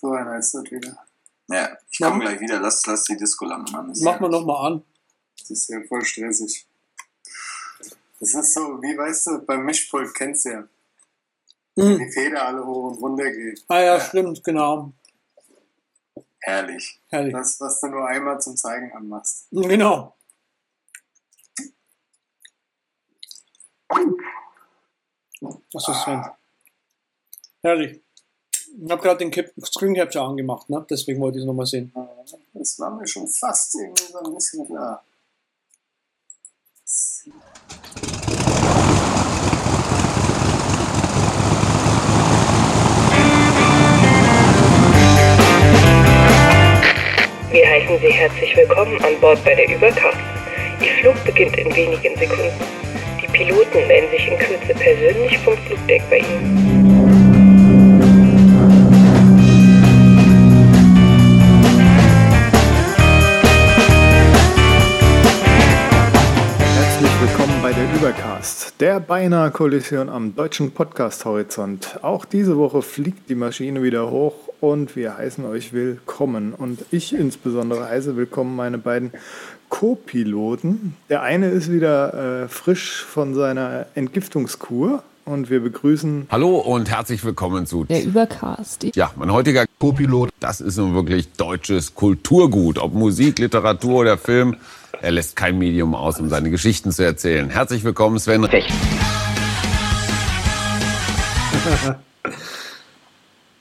So einer ist das wieder. Ja, ich komme gleich wieder. Lass, lass die Disco-Lampen an. Das wir ja- nochmal an. Das ist ja voll stressig. Das ist so, wie weißt du, beim Mischpult kennst du ja, Mhm. die Feder alle hoch und runter geht. Ah ja, stimmt, genau. Herrlich. Herrlich. Das, was du nur einmal zum Zeigen anmachst. Genau. Was ist Sven? Herrlich. Ich habe gerade den Cap Screen Capture angemacht, ne? deswegen wollte ich es nochmal sehen. Das war mir schon fast irgendwie so ein bisschen klar. Wir heißen Sie herzlich willkommen an Bord bei der Übercast. Ihr Flug beginnt in wenigen Sekunden. Die Piloten melden sich in Kürze persönlich vom Flugdeck bei Ihnen. Übercast, der beinahe Kollision am deutschen Podcast-Horizont. Auch diese Woche fliegt die Maschine wieder hoch und wir heißen euch willkommen. Und ich insbesondere heiße willkommen meine beiden Co-Piloten. Der eine ist wieder äh, frisch von seiner Entgiftungskur und wir begrüßen Hallo und herzlich willkommen zu. Der Übercast. Ja, mein heutiger Co-Pilot, das ist nun wirklich deutsches Kulturgut. Ob Musik, Literatur oder Film, er lässt kein Medium aus, um seine Geschichten zu erzählen. Herzlich willkommen, Sven.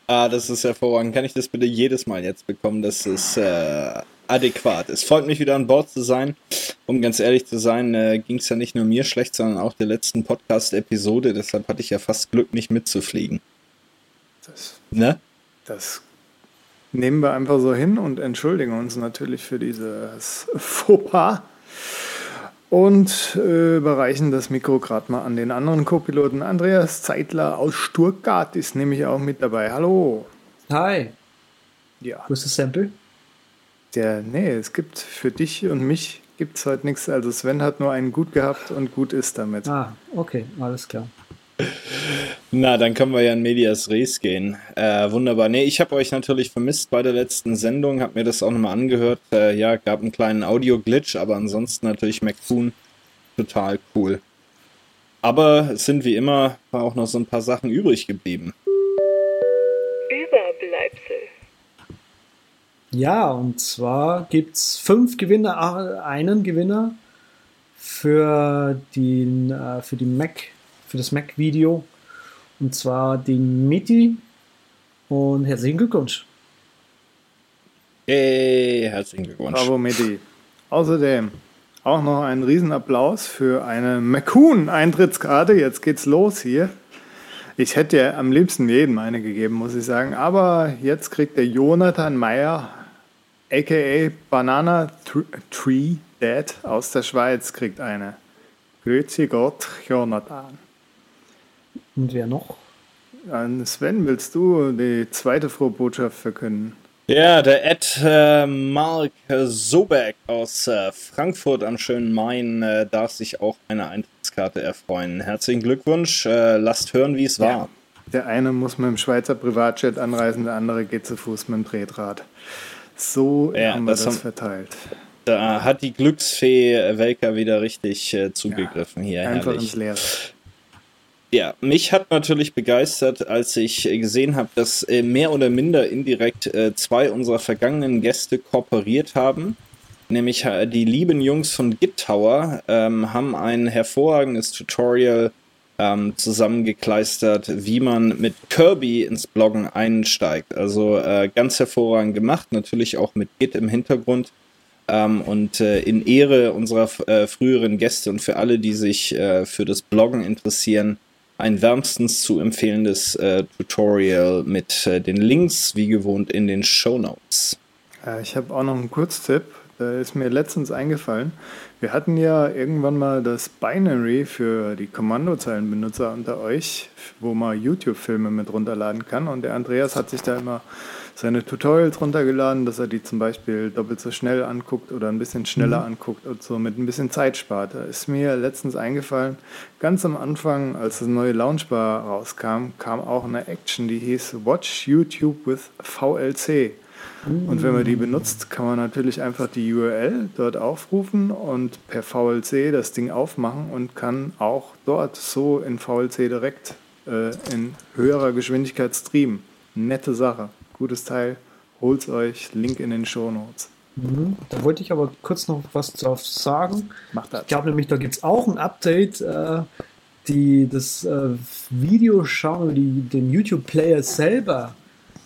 Ah, das ist hervorragend. Kann ich das bitte jedes Mal jetzt bekommen, dass es äh, adäquat ist? Freut mich wieder an Bord zu sein. Um ganz ehrlich zu sein, äh, ging es ja nicht nur mir schlecht, sondern auch der letzten Podcast-Episode. Deshalb hatte ich ja fast Glück, nicht mitzufliegen. das, Ne? das nehmen wir einfach so hin und entschuldigen uns natürlich für dieses Fauxpas. Und äh, überreichen das Mikro gerade mal an den anderen Co-Piloten. Andreas Zeitler aus Stuttgart ist nämlich auch mit dabei. Hallo. Hi. Ja, Wo ist das Sample? der, nee, es gibt für dich und mich gibt es heute nichts. Also Sven hat nur einen gut gehabt und gut ist damit. Ah, okay, alles klar. Na, dann können wir ja in Medias Res gehen. Äh, wunderbar. Nee, ich habe euch natürlich vermisst bei der letzten Sendung, habe mir das auch nochmal angehört. Äh, ja, gab einen kleinen Audio-Glitch, aber ansonsten natürlich McCoon total cool. Aber es sind wie immer auch noch so ein paar Sachen übrig geblieben. Überbleibsel. Ja, und zwar gibt es fünf Gewinner, ah, einen Gewinner für, den, äh, für, die Mac, für das Mac-Video. Und zwar den Miti. Und herzlichen Glückwunsch. Hey, herzlichen Glückwunsch. Bravo, Medi. Außerdem auch noch einen Riesenapplaus für eine McCoon-Eintrittskarte. Jetzt geht's los hier. Ich hätte ja am liebsten jedem eine gegeben, muss ich sagen. Aber jetzt kriegt der Jonathan Meyer, a.k.a. Banana Tr- Tree Dad aus der Schweiz, kriegt eine. Grüezi Gott, Jonathan. Und wer noch? An Sven, willst du die zweite frohe Botschaft verkünden? Ja, der Ed äh, Mark Sobeck aus äh, Frankfurt am schönen Main äh, darf sich auch eine Eintrittskarte erfreuen. Herzlichen Glückwunsch. Äh, lasst hören, wie es war. Der eine muss mit dem Schweizer Privatjet anreisen, der andere geht zu Fuß mit dem Tretrad. So Ja, haben wir das das, haben- verteilt. Da hat die Glücksfee Welker wieder richtig äh, zugegriffen hier. Einfach herrlich. ins Leere. Ja, mich hat natürlich begeistert, als ich äh, gesehen habe, dass äh, mehr oder minder indirekt äh, zwei unserer vergangenen Gäste kooperiert haben. Nämlich äh, die lieben Jungs von Git Tower ähm, haben ein hervorragendes Tutorial ähm, zusammengekleistert, wie man mit Kirby ins Bloggen einsteigt. Also äh, ganz hervorragend gemacht, natürlich auch mit Git im Hintergrund. Ähm, und äh, in Ehre unserer äh, früheren Gäste und für alle, die sich äh, für das Bloggen interessieren, ein wärmstens zu empfehlendes äh, Tutorial mit äh, den Links, wie gewohnt, in den Show Notes. Äh, ich habe auch noch einen Kurztipp. Da ist mir letztens eingefallen, wir hatten ja irgendwann mal das Binary für die Kommandozeilenbenutzer unter euch, wo man YouTube-Filme mit runterladen kann. Und der Andreas hat sich da immer seine Tutorials runtergeladen, dass er die zum Beispiel doppelt so schnell anguckt oder ein bisschen schneller mhm. anguckt und so mit ein bisschen Zeit spart. Da ist mir letztens eingefallen, ganz am Anfang, als das neue Launchbar rauskam, kam auch eine Action, die hieß Watch YouTube with VLC. Und wenn man die benutzt, kann man natürlich einfach die URL dort aufrufen und per VLC das Ding aufmachen und kann auch dort so in VLC direkt äh, in höherer Geschwindigkeit streamen. Nette Sache, gutes Teil. Holt's euch, Link in den Show Notes. Mhm. Da wollte ich aber kurz noch was drauf sagen. Macht das. Ich glaube nämlich, da gibt es auch ein Update. Äh, die, das äh, Video schauen, die, den YouTube-Player selber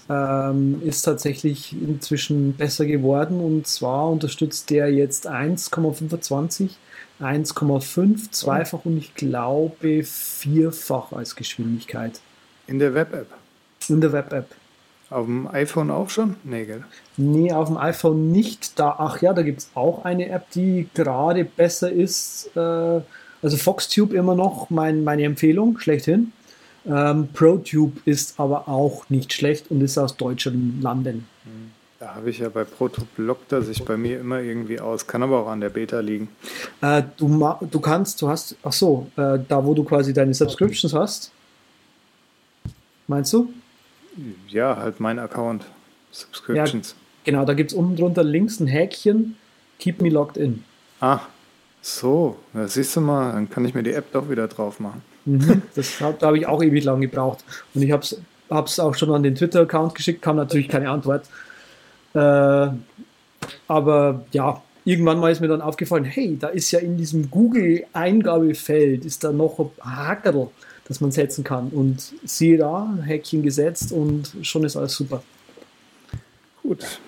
ähm, ist tatsächlich inzwischen besser geworden und zwar unterstützt der jetzt 1,25, 1,5, zweifach und ich glaube vierfach als Geschwindigkeit. In der Web-App? In der Web-App. Auf dem iPhone auch schon? Nee, gell? Nee, auf dem iPhone nicht. Da, ach ja, da gibt es auch eine App, die gerade besser ist. Äh, also FoxTube immer noch mein, meine Empfehlung, schlechthin. Ähm, ProTube ist aber auch nicht schlecht und ist aus deutschen Landen. Da habe ich ja bei ProTube lockt er sich bei mir immer irgendwie aus. Kann aber auch an der Beta liegen. Äh, du, du kannst, du hast, ach so, äh, da wo du quasi deine Subscriptions hast. Meinst du? Ja, halt mein Account. Subscriptions. Ja, genau, da gibt es unten drunter links ein Häkchen. Keep me logged in. Ah, so. Da siehst du mal, dann kann ich mir die App doch wieder drauf machen. Mhm, das da habe ich auch ewig lang gebraucht. Und ich habe es auch schon an den Twitter-Account geschickt, kam natürlich keine Antwort. Äh, aber ja, irgendwann mal ist mir dann aufgefallen, hey, da ist ja in diesem Google-Eingabefeld ist da noch ein Hackerl, das man setzen kann. Und siehe da, Häkchen gesetzt und schon ist alles super. Gut.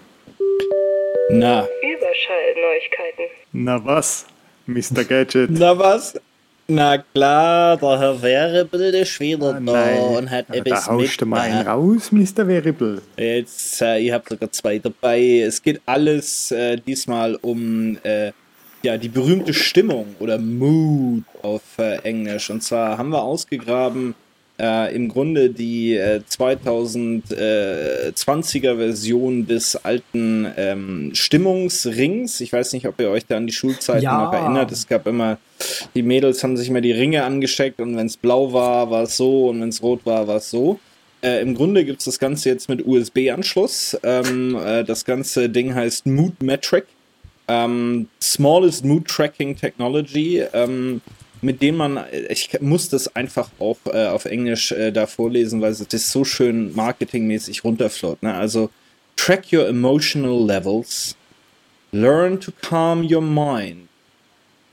Na. Überschallneuigkeiten. Na was, Mr. Gadget? Na was? Na klar, der Herr Variable ist wieder ah, da und hat ja, etwas Da haust du mal einen raus, Mr. Variable. Jetzt, äh, ich habe sogar zwei dabei. Es geht alles äh, diesmal um äh, ja, die berühmte Stimmung oder Mood auf äh, Englisch. Und zwar haben wir ausgegraben, äh, im Grunde die äh, 2020er Version des alten ähm, Stimmungsrings. Ich weiß nicht, ob ihr euch da an die Schulzeit ja. noch erinnert. Es gab immer, die Mädels haben sich immer die Ringe angesteckt und wenn es blau war, war es so und wenn es rot war, war es so. Äh, Im Grunde gibt es das Ganze jetzt mit USB-Anschluss. Ähm, äh, das ganze Ding heißt Mood Metric. Ähm, Smallest Mood Tracking Technology. Ähm, mit denen man, ich muss das einfach auch äh, auf Englisch äh, da vorlesen, weil es das so schön marketingmäßig runterflott. Ne? Also, track your emotional levels, learn to calm your mind,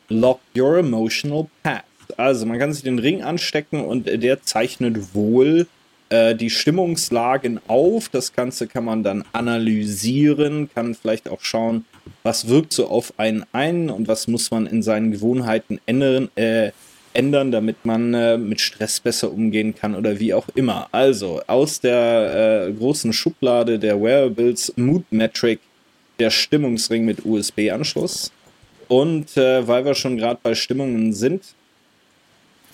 lock your emotional path. Also, man kann sich den Ring anstecken und der zeichnet wohl äh, die Stimmungslagen auf. Das Ganze kann man dann analysieren, kann vielleicht auch schauen, was wirkt so auf einen ein und was muss man in seinen Gewohnheiten ändern, äh, ändern damit man äh, mit Stress besser umgehen kann oder wie auch immer. Also aus der äh, großen Schublade der Wearables Mood Metric der Stimmungsring mit USB-Anschluss. Und äh, weil wir schon gerade bei Stimmungen sind,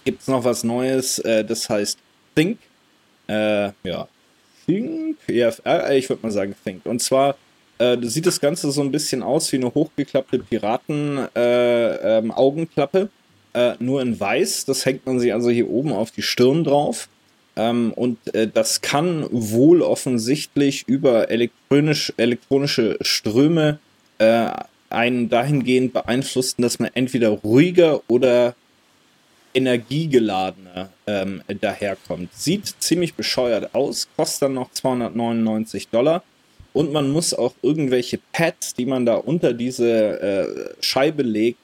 gibt es noch was Neues, äh, das heißt Think. Äh, ja, Think, ja, äh, ich würde mal sagen Think. Und zwar äh, sieht das Ganze so ein bisschen aus wie eine hochgeklappte Piraten-Augenklappe, äh, ähm, nur in weiß. Das hängt man sich also hier oben auf die Stirn drauf. Ähm, und äh, das kann wohl offensichtlich über elektronisch, elektronische Ströme äh, einen dahingehend beeinflussen, dass man entweder ruhiger oder energiegeladener ähm, daherkommt. Sieht ziemlich bescheuert aus, kostet dann noch 299 Dollar. Und man muss auch irgendwelche Pads, die man da unter diese äh, Scheibe legt,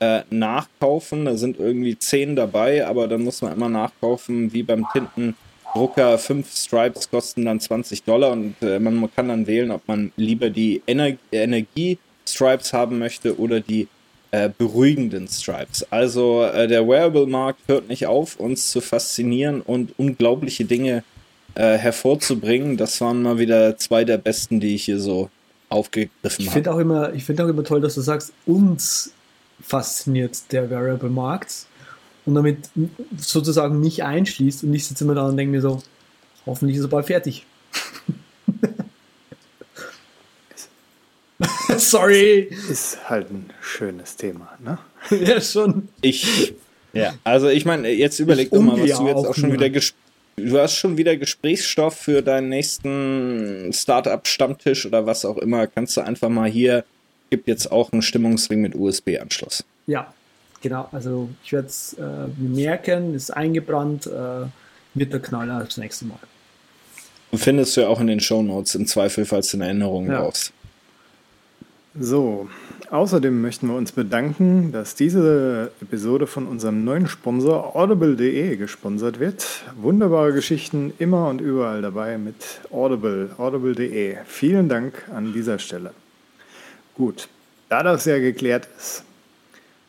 äh, nachkaufen. Da sind irgendwie 10 dabei, aber dann muss man immer nachkaufen, wie beim Tintendrucker. 5 Stripes kosten dann 20 Dollar und äh, man kann dann wählen, ob man lieber die Ener Energie-Stripes haben möchte oder die äh, beruhigenden Stripes. Also äh, der Wearable-Markt hört nicht auf, uns zu faszinieren und unglaubliche Dinge äh, hervorzubringen. Das waren mal wieder zwei der besten, die ich hier so aufgegriffen Ich habe. finde auch, immer, ich find auch immer toll, dass du sagst, uns fasziniert der Variable-Markt und damit sozusagen mich einschließt und ich sitze immer da und denke mir so, hoffentlich ist er bald fertig. Sorry. Ist halt ein schönes Thema, ne? ja, schon. Ich, ja, also ich meine, jetzt überleg Ich doch mal, was du jetzt auch auch schon wieder ges Du hast schon wieder Gesprächsstoff für deinen nächsten Startup-Stammtisch oder was auch immer. Kannst du einfach mal hier, gibt jetzt auch einen Stimmungsring mit USB-Anschluss. Ja, genau. Also ich werde es äh, merken, ist eingebrannt, äh, wird der Knaller das nächste Mal. Und findest du ja auch in den Shownotes im Zweifel, falls du eine Erinnerung Ja. brauchst. So, außerdem möchten wir uns bedanken, dass diese Episode von unserem neuen Sponsor audible.de gesponsert wird. Wunderbare Geschichten immer und überall dabei mit Audible, audible.de. Vielen Dank an dieser Stelle. Gut, da das ja geklärt ist.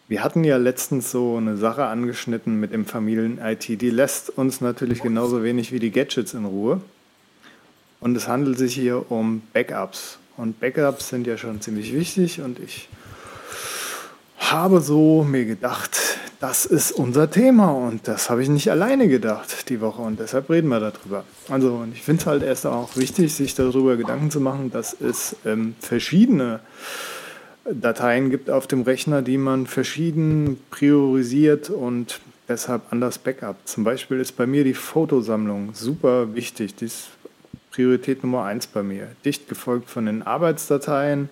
Wir hatten ja letztens so eine Sache angeschnitten mit dem Familien-IT. Die lässt uns natürlich genauso wenig wie die Gadgets in Ruhe. Und es handelt sich hier um Backups. Und Backups sind ja schon ziemlich wichtig und ich habe so mir gedacht, das ist unser Thema und das habe ich nicht alleine gedacht die Woche und deshalb reden wir darüber. Also und ich finde es halt erst auch wichtig, sich darüber Gedanken zu machen, dass es ähm, verschiedene Dateien gibt auf dem Rechner, die man verschieden priorisiert und deshalb anders Backup. Zum Beispiel ist bei mir die Fotosammlung super wichtig. Die ist Priorität Nummer eins bei mir. Dicht gefolgt von den Arbeitsdateien,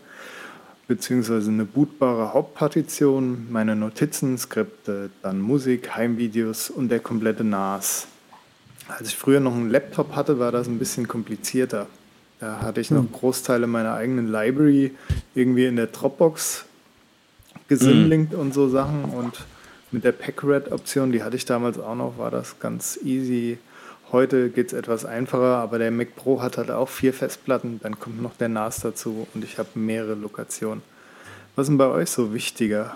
beziehungsweise eine bootbare Hauptpartition, meine Notizen, Skripte, dann Musik, Heimvideos und der komplette NAS. Als ich früher noch einen Laptop hatte, war das ein bisschen komplizierter. Da hatte ich noch Großteile meiner eigenen Library irgendwie in der Dropbox gesimlinkt und so Sachen und mit der Packrat-Option, die hatte ich damals auch noch, war das ganz easy. Heute geht es etwas einfacher, aber der Mac Pro hat halt auch vier Festplatten, dann kommt noch der NAS dazu und ich habe mehrere Lokationen. Was ist denn bei euch so wichtiger?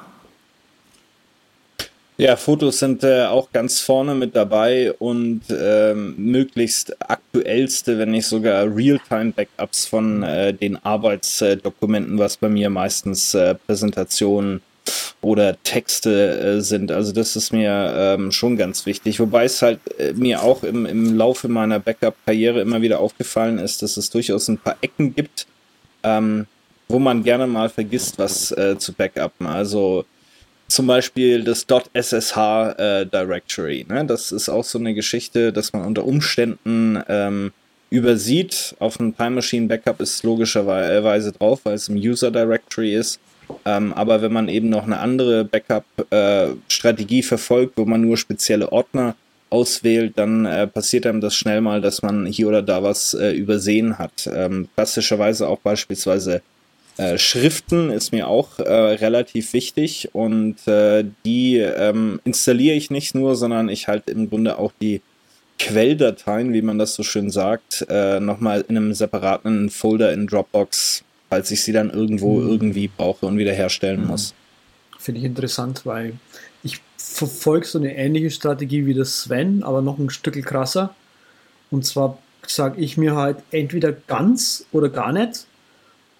Ja, Fotos sind äh, auch ganz vorne mit dabei und ähm, möglichst aktuellste, wenn nicht sogar Realtime-Backups von äh, den Arbeitsdokumenten, was bei mir meistens äh, Präsentationen oder Texte äh, sind. Also das ist mir ähm, schon ganz wichtig. Wobei es halt äh, mir auch im, im Laufe meiner Backup-Karriere immer wieder aufgefallen ist, dass es durchaus ein paar Ecken gibt, ähm, wo man gerne mal vergisst, was äh, zu backuppen. Also zum Beispiel das .ssh äh, Directory. Ne? Das ist auch so eine Geschichte, dass man unter Umständen ähm, übersieht. Auf einem Time Machine Backup ist logischerweise drauf, weil es im User Directory ist. Ähm, aber wenn man eben noch eine andere Backup-Strategie verfolgt, wo man nur spezielle Ordner auswählt, dann äh, passiert einem das schnell mal, dass man hier oder da was äh, übersehen hat. Ähm, klassischerweise auch beispielsweise äh, Schriften ist mir auch äh, relativ wichtig und äh, die ähm, installiere ich nicht nur, sondern ich halte im Grunde auch die Quelldateien, wie man das so schön sagt, äh, nochmal in einem separaten Folder in Dropbox, falls ich sie dann irgendwo irgendwie brauche und wiederherstellen muss. Finde ich interessant, weil ich verfolge so eine ähnliche Strategie wie das Sven, aber noch ein Stück krasser. Und zwar sage ich mir halt entweder ganz oder gar nicht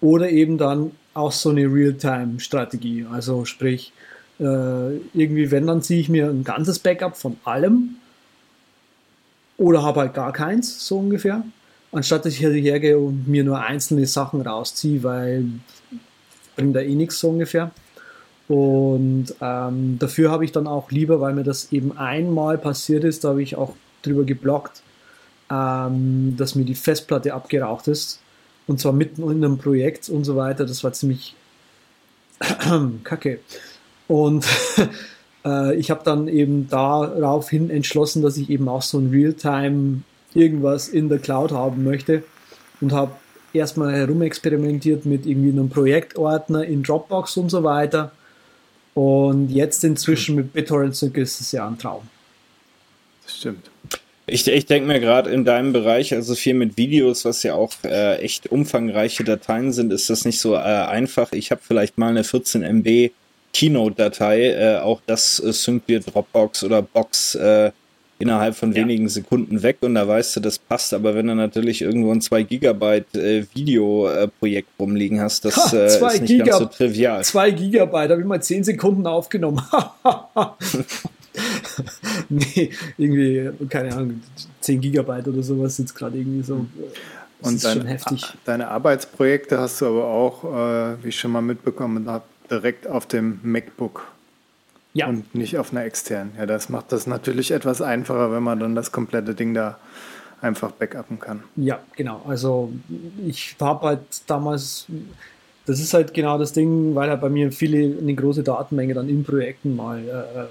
oder eben dann auch so eine Realtime-Strategie. Also sprich, äh, irgendwie, wenn, dann ziehe ich mir ein ganzes Backup von allem oder habe halt gar keins, so ungefähr. Anstatt dass ich hergehe und mir nur einzelne Sachen rausziehe, weil bringt da eh nichts so ungefähr. Und ähm, dafür habe ich dann auch lieber, weil mir das eben einmal passiert ist, da habe ich auch drüber geblockt, ähm, dass mir die Festplatte abgeraucht ist. Und zwar mitten in einem Projekt und so weiter. Das war ziemlich kacke. Und äh, ich habe dann eben daraufhin entschlossen, dass ich eben auch so ein Realtime irgendwas in der Cloud haben möchte und habe erstmal herumexperimentiert mit irgendwie einem Projektordner in Dropbox und so weiter. Und jetzt inzwischen mit BitTorrent Sync ist es ja ein Traum. Das stimmt. Ich, ich denke mir gerade in deinem Bereich, also viel mit Videos, was ja auch äh, echt umfangreiche Dateien sind, ist das nicht so äh, einfach. Ich habe vielleicht mal eine 14 MB Keynote-Datei, äh, auch das äh, synkt wir Dropbox oder Box äh, innerhalb von ja. wenigen Sekunden weg und da weißt du, das passt. Aber wenn du natürlich irgendwo ein 2 Gigabyte äh, Videoprojekt äh, rumliegen hast, das ha, äh, ist nicht Giga ganz so trivial. 2 Gigabyte, habe ich mal 10 Sekunden aufgenommen. nee, irgendwie, keine Ahnung, 10 Gigabyte oder sowas jetzt gerade irgendwie so. Das und dein, deine Arbeitsprojekte hast du aber auch, äh, wie ich schon mal mitbekommen habe, direkt auf dem MacBook ja. und nicht auf einer externen. Ja, das macht das natürlich etwas einfacher, wenn man dann das komplette Ding da einfach backuppen kann. Ja, genau. Also ich habe halt damals, das ist halt genau das Ding, weil halt bei mir viele, eine große Datenmenge dann in Projekten mal äh,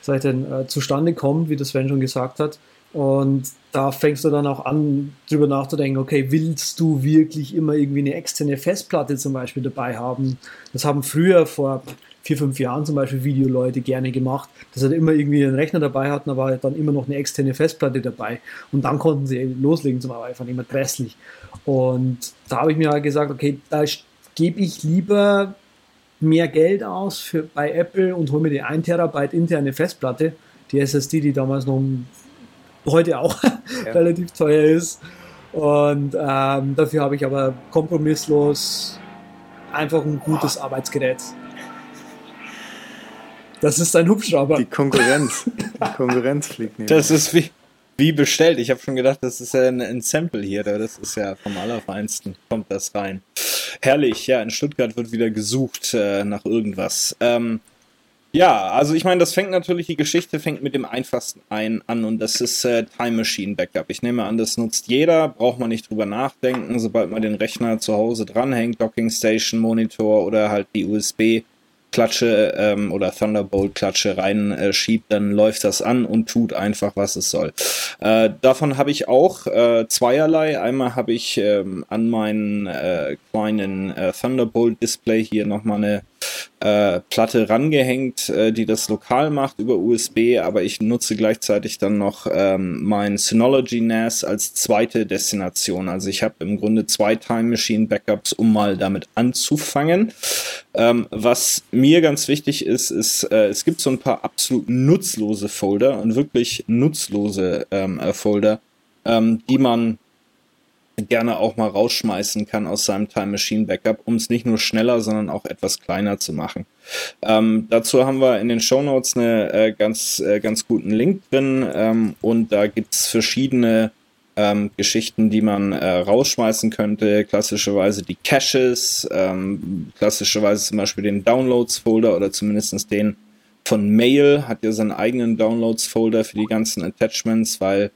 seit denn, äh, zustande kommt, wie das Sven schon gesagt hat. Und da fängst du dann auch an, drüber nachzudenken, okay, willst du wirklich immer irgendwie eine externe Festplatte zum Beispiel dabei haben? Das haben früher vor vier, fünf Jahren zum Beispiel Videoleute gerne gemacht, dass sie immer irgendwie einen Rechner dabei hatten, aber dann immer noch eine externe Festplatte dabei. Und dann konnten sie loslegen zum einfach immer grässlich. Und da habe ich mir halt gesagt, okay, da gebe ich lieber mehr Geld aus für, bei Apple und hole mir die 1 Terabyte interne Festplatte, die SSD, die damals noch heute auch ja. relativ teuer ist. Und ähm, dafür habe ich aber kompromisslos einfach ein gutes. Arbeitsgerät. Das ist ein Hubschrauber. Die Konkurrenz. Die Konkurrenz fliegt nicht. Das ist wie, wie bestellt. Ich habe schon gedacht, das ist ja ein, ein, Sample hier. Das ist ja vom Allerfeinsten. Kommt das rein. Herrlich. Ja, in Stuttgart wird wieder gesucht äh, nach irgendwas. Ähm, ja, also ich meine, das fängt natürlich, die Geschichte fängt mit dem einfachsten ein an und das ist äh, Time Machine Backup. Ich nehme an, das nutzt jeder, braucht man nicht drüber nachdenken, sobald man den Rechner zu Hause dranhängt, Docking Station, Monitor oder halt die USB Klatsche ähm, oder Thunderbolt Klatsche reinschiebt, äh, dann läuft das an und tut einfach, was es soll. Äh, davon habe ich auch äh, zweierlei. Einmal habe ich ähm, an meinen äh, kleinen äh, Thunderbolt Display hier nochmal eine äh, Platte rangehängt, äh, die das lokal macht über USB, aber ich nutze gleichzeitig dann noch ähm, mein Synology NAS als zweite Destination. Also ich habe im Grunde zwei Time Machine Backups, um mal damit anzufangen. Ähm, was mir ganz wichtig ist, ist, äh, es gibt so ein paar absolut nutzlose Folder und wirklich nutzlose ähm, äh, Folder, ähm, die man gerne auch mal rausschmeißen kann aus seinem Time Machine Backup, um es nicht nur schneller, sondern auch etwas kleiner zu machen. Ähm, dazu haben wir in den Show Notes eine äh, ganz, äh, ganz guten Link drin ähm, und da gibt's verschiedene ähm, Geschichten, die man äh, rausschmeißen könnte. Klassischerweise die Caches, ähm, klassischerweise zum Beispiel den Downloads-Folder oder zumindest den von Mail, hat ja seinen eigenen Downloads-Folder für die ganzen Attachments, weil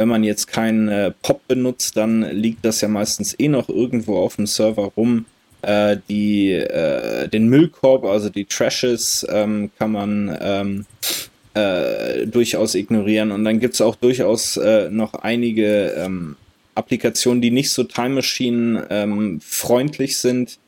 wenn man jetzt keinen äh, Pop benutzt, dann liegt das ja meistens eh noch irgendwo auf dem Server rum. Äh, die, äh, den Müllkorb, also die Trashes, ähm, kann man ähm, äh, durchaus ignorieren. Und dann gibt es auch durchaus äh, noch einige ähm, Applikationen, die nicht so Time Machine ähm, freundlich sind,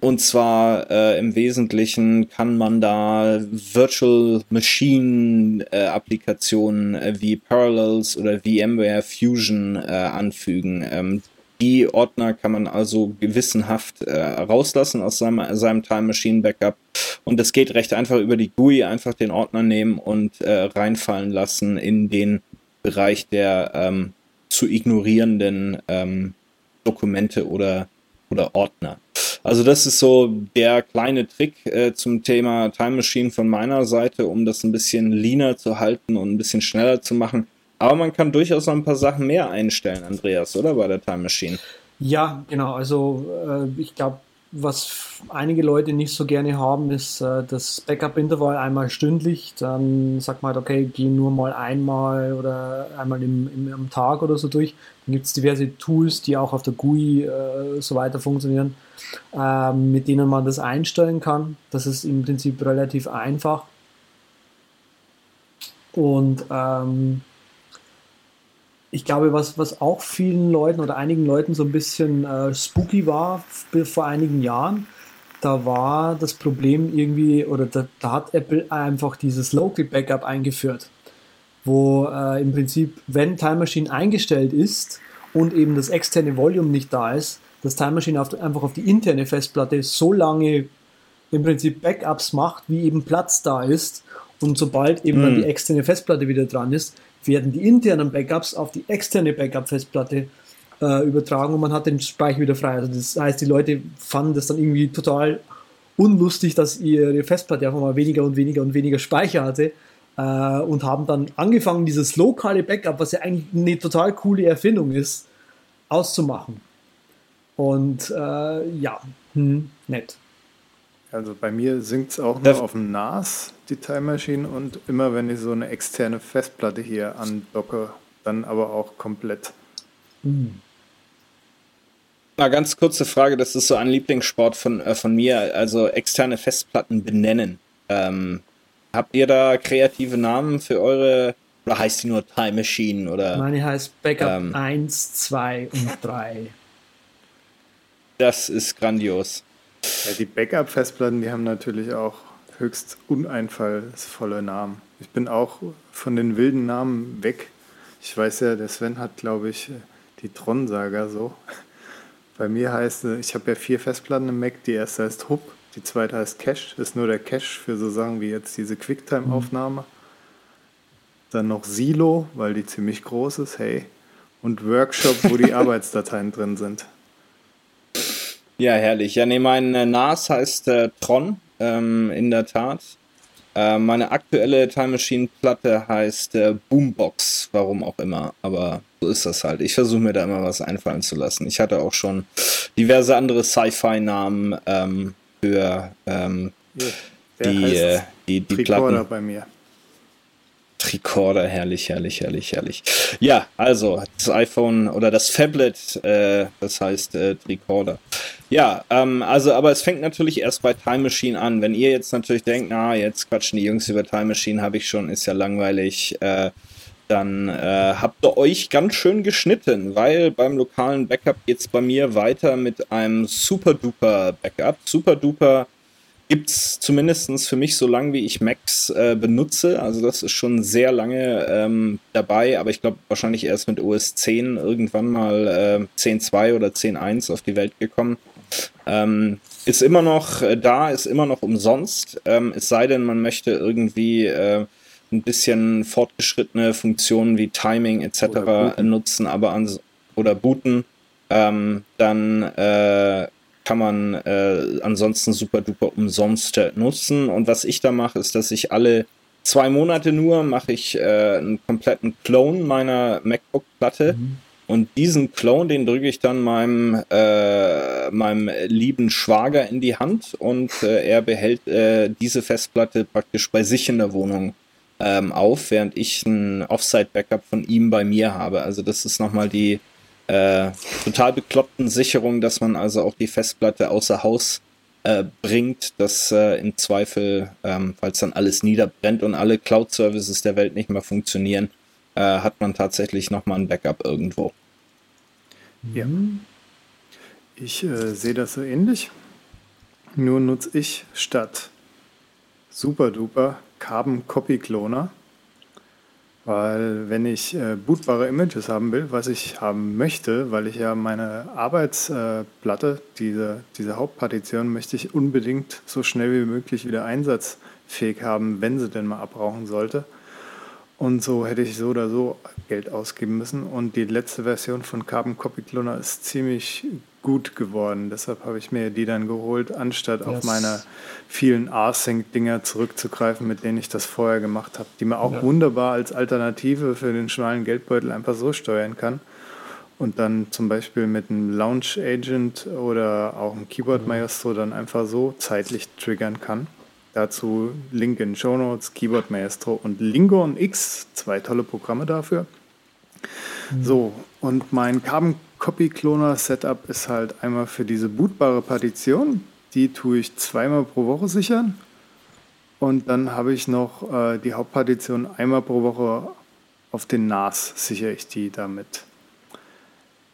und zwar äh, im Wesentlichen kann man da Virtual Machine äh, Applikationen äh, wie Parallels oder VMware Fusion äh, anfügen. Ähm, die Ordner kann man also gewissenhaft äh, rauslassen aus seinem, seinem Time Machine Backup. Und es geht recht einfach über die GUI, einfach den Ordner nehmen und äh, reinfallen lassen in den Bereich der ähm, zu ignorierenden ähm, Dokumente oder, oder Ordner. Also das ist so der kleine Trick äh, zum Thema Time Machine von meiner Seite, um das ein bisschen leaner zu halten und ein bisschen schneller zu machen. Aber man kann durchaus noch ein paar Sachen mehr einstellen, Andreas, oder bei der Time Machine? Ja, genau. Also äh, ich glaube, was einige Leute nicht so gerne haben, ist äh, das Backup-Intervall einmal stündlich. Dann sagt man halt, okay, geh nur mal einmal oder einmal im, im, am Tag oder so durch. Dann gibt es diverse Tools, die auch auf der GUI äh, so weiter funktionieren, äh, mit denen man das einstellen kann. Das ist im Prinzip relativ einfach. Und ähm, ich glaube, was, was auch vielen Leuten oder einigen Leuten so ein bisschen äh, spooky war vor einigen Jahren, da war das Problem irgendwie, oder da, da hat Apple einfach dieses Local Backup eingeführt, wo äh, im Prinzip, wenn Time Machine eingestellt ist und eben das externe Volume nicht da ist, das Time Machine auf, einfach auf die interne Festplatte so lange im Prinzip Backups macht, wie eben Platz da ist Und sobald eben Mhm. dann die externe Festplatte wieder dran ist, werden die internen Backups auf die externe Backup-Festplatte äh, übertragen und man hat den Speicher wieder frei. Also das heißt, die Leute fanden das dann irgendwie total unlustig, dass ihre Festplatte einfach mal weniger und weniger und weniger Speicher hatte äh, und haben dann angefangen, dieses lokale Backup, was ja eigentlich eine total coole Erfindung ist, auszumachen. Und äh, ja, hm, nett. Also bei mir sinkt es auch nur auf dem NAS, die Time Machine, und immer wenn ich so eine externe Festplatte hier andocke, dann aber auch komplett. Mal ganz kurze Frage, das ist so ein Lieblingssport von, äh, von mir, also externe Festplatten benennen. Ähm, habt ihr da kreative Namen für eure, oder heißt die nur Time Machine oder? Meine heißt Backup Ähm. 1, 2 und 3. Das ist grandios. Ja, die Backup-Festplatten, die haben natürlich auch höchst uneinfallsvolle Namen. Ich bin auch von den wilden Namen weg. Ich weiß ja, der Sven hat, glaube ich, die Tron-Saga so. Bei mir heißt, äh, ich habe ja vier Festplatten im Mac. Die erste heißt Hub, die zweite heißt Cache. Ist nur der Cache für so Sachen wie jetzt diese Quicktime-Aufnahme. Dann noch Silo, weil die ziemlich groß ist, hey. Und Workshop, wo die Arbeitsdateien drin sind. Ja, herrlich. Ja, nee, mein äh, NAS heißt äh, Tron, ähm, in der Tat. Äh, meine aktuelle Time Machine Platte heißt äh, Boombox, warum auch immer. Aber so ist das halt. Ich versuche mir da immer was einfallen zu lassen. Ich hatte auch schon diverse andere Sci-Fi-Namen ähm, für ähm, Hier, der die, äh, die, die Tricorder Platten. bei mir. Tricorder, herrlich, herrlich, herrlich, herrlich. Ja, also das iPhone oder das Phablet, äh, das heißt äh, Tricorder. Ja, ähm, also, aber es fängt natürlich erst bei Time Machine an. Wenn ihr jetzt natürlich denkt, na, jetzt quatschen die Jungs über Time Machine, habe ich schon, ist ja langweilig. Äh, dann äh, habt ihr euch ganz schön geschnitten, weil beim lokalen Backup geht's bei mir weiter mit einem Super Duper Backup. Super Duper gibt's zumindestens für mich so lange, wie ich Macs äh, benutze. Also das ist schon sehr lange ähm, dabei, aber ich glaube wahrscheinlich erst mit OS 10 irgendwann mal äh, 10.2 oder 10.1 auf die Welt gekommen. Ähm, ist immer noch äh, da, ist immer noch umsonst. Ähm, es sei denn, man möchte irgendwie äh, ein bisschen fortgeschrittene Funktionen wie Timing etc. Nutzen, aber ans oder booten, ähm, dann äh, kann man äh, ansonsten super duper umsonst äh, nutzen. Und was ich da mache, ist, dass ich alle zwei Monate nur mache ich äh, einen kompletten Clone meiner MacBook-Platte. Und diesen Clone, den drücke ich dann meinem, äh, meinem lieben Schwager in die Hand und äh, er behält äh, diese Festplatte praktisch bei sich in der Wohnung ähm, auf, während ich ein Offsite-Backup von ihm bei mir habe. Also das ist nochmal die äh, total bekloppten Sicherung, dass man also auch die Festplatte außer Haus äh, bringt, dass äh, im Zweifel, ähm, falls dann alles niederbrennt und alle Cloud-Services der Welt nicht mehr funktionieren, äh, hat man tatsächlich nochmal ein Backup irgendwo. Ja. Ich äh, sehe das so ähnlich. Nur nutze ich statt Super Duper Carbon Copy Cloner. Weil wenn ich äh, bootbare Images haben will, was ich haben möchte, weil ich ja meine Arbeitsplatte, diese, diese Hauptpartition, möchte ich unbedingt so schnell wie möglich wieder einsatzfähig haben, wenn sie denn mal abrauchen sollte. Und so hätte ich so oder so Geld ausgeben müssen. Und die letzte Version von Carbon Copy Cloner ist ziemlich gut geworden. Deshalb habe ich mir die dann geholt, anstatt auf Yes. meine vielen Async-Dinger zurückzugreifen, mit denen ich das vorher gemacht habe, die man auch Ja. wunderbar als Alternative für den schmalen Geldbeutel einfach so steuern kann. Und dann zum Beispiel mit einem Launch Agent oder auch einem Keyboard Maestro dann einfach so zeitlich triggern kann. Dazu Link in Show Notes, Keyboard Maestro und Lingo und X, zwei tolle Programme dafür. So, und mein Carbon Copy Cloner Setup ist halt einmal für diese bootbare Partition. Die tue ich zweimal pro Woche sichern. Und dann habe ich noch äh, die Hauptpartition einmal pro Woche auf den NAS sichere ich die damit.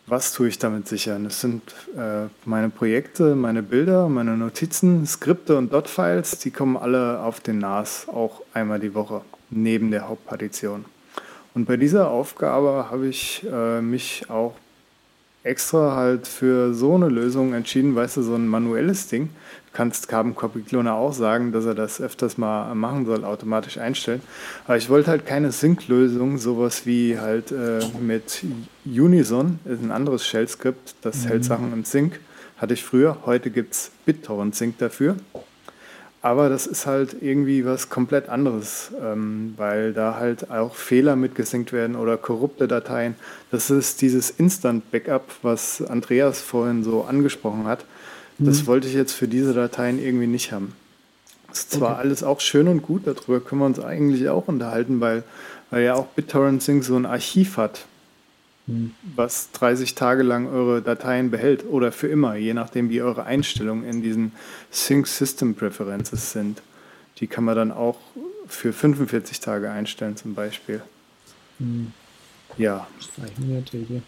Was tue ich damit sichern? Das sind äh, meine Projekte, meine Bilder, meine Notizen, Skripte und Dot-Files. Die kommen alle auf den NAS auch einmal die Woche neben der Hauptpartition. Und bei dieser Aufgabe habe ich äh, mich auch extra halt für so eine Lösung entschieden, weißt du, so ein manuelles Ding. Du kannst Carbon Copy Cloner auch sagen, dass er das öfters mal machen soll, automatisch einstellen. Aber ich wollte halt keine Sync-Lösung, sowas wie halt äh, mit Unison, ist ein anderes Shell-Skript, das hält Sachen im Sync. Hatte ich früher, heute gibt es BitTorrent Sync dafür. Aber das ist halt irgendwie was komplett anderes, ähm, weil da halt auch Fehler mitgesinkt werden oder korrupte Dateien. Das ist dieses Instant-Backup, was Andreas vorhin so angesprochen hat. Das Mhm. wollte ich jetzt für diese Dateien irgendwie nicht haben. Das ist zwar Okay. alles auch schön und gut, darüber können wir uns eigentlich auch unterhalten, weil, weil ja auch BitTorrent Sync so ein Archiv hat, was 30 Tage lang eure Dateien behält oder für immer, je nachdem, wie eure Einstellungen in diesen Sync System Preferences sind. Die kann man dann auch für 45 Tage einstellen, zum Beispiel. Ja, nette Idee.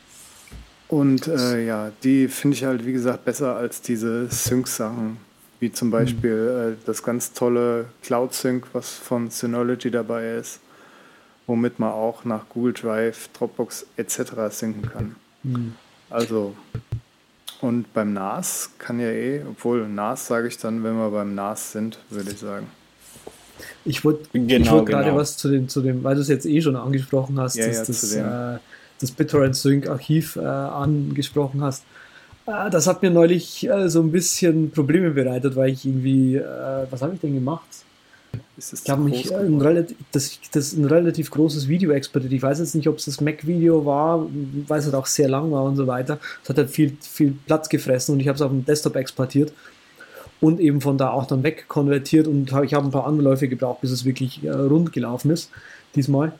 und äh, ja, die finde ich halt, wie gesagt, besser als diese Sync-Sachen. Wie zum Beispiel äh, das ganz tolle Cloud Sync, was von Synology dabei ist, womit man auch nach Google Drive, Dropbox etc. synken kann. Also, und beim NAS kann ja eh, obwohl NAS sage ich dann, wenn wir beim NAS sind, würde ich sagen. Ich wollte Genau, wollt gerade genau. was zu dem, zu dem, weil du es jetzt eh schon angesprochen hast, Ja, dass ja, das, äh, das BitTorrent Sync Archiv äh, angesprochen hast. Äh, das hat mir neulich äh, so ein bisschen Probleme bereitet, weil ich irgendwie, äh, was habe ich denn gemacht? Ist es Ich habe mich äh, ein relativ, das, das ist ein relativ großes Video exportiert. Ich weiß jetzt nicht, ob es das Mac-Video war, weil es halt auch sehr lang war und so weiter. Es hat halt viel, viel Platz gefressen und ich habe es auf dem Desktop exportiert und eben von da auch dann wegkonvertiert und hab, ich habe ein paar Anläufe gebraucht, bis es wirklich äh, rund gelaufen ist, diesmal.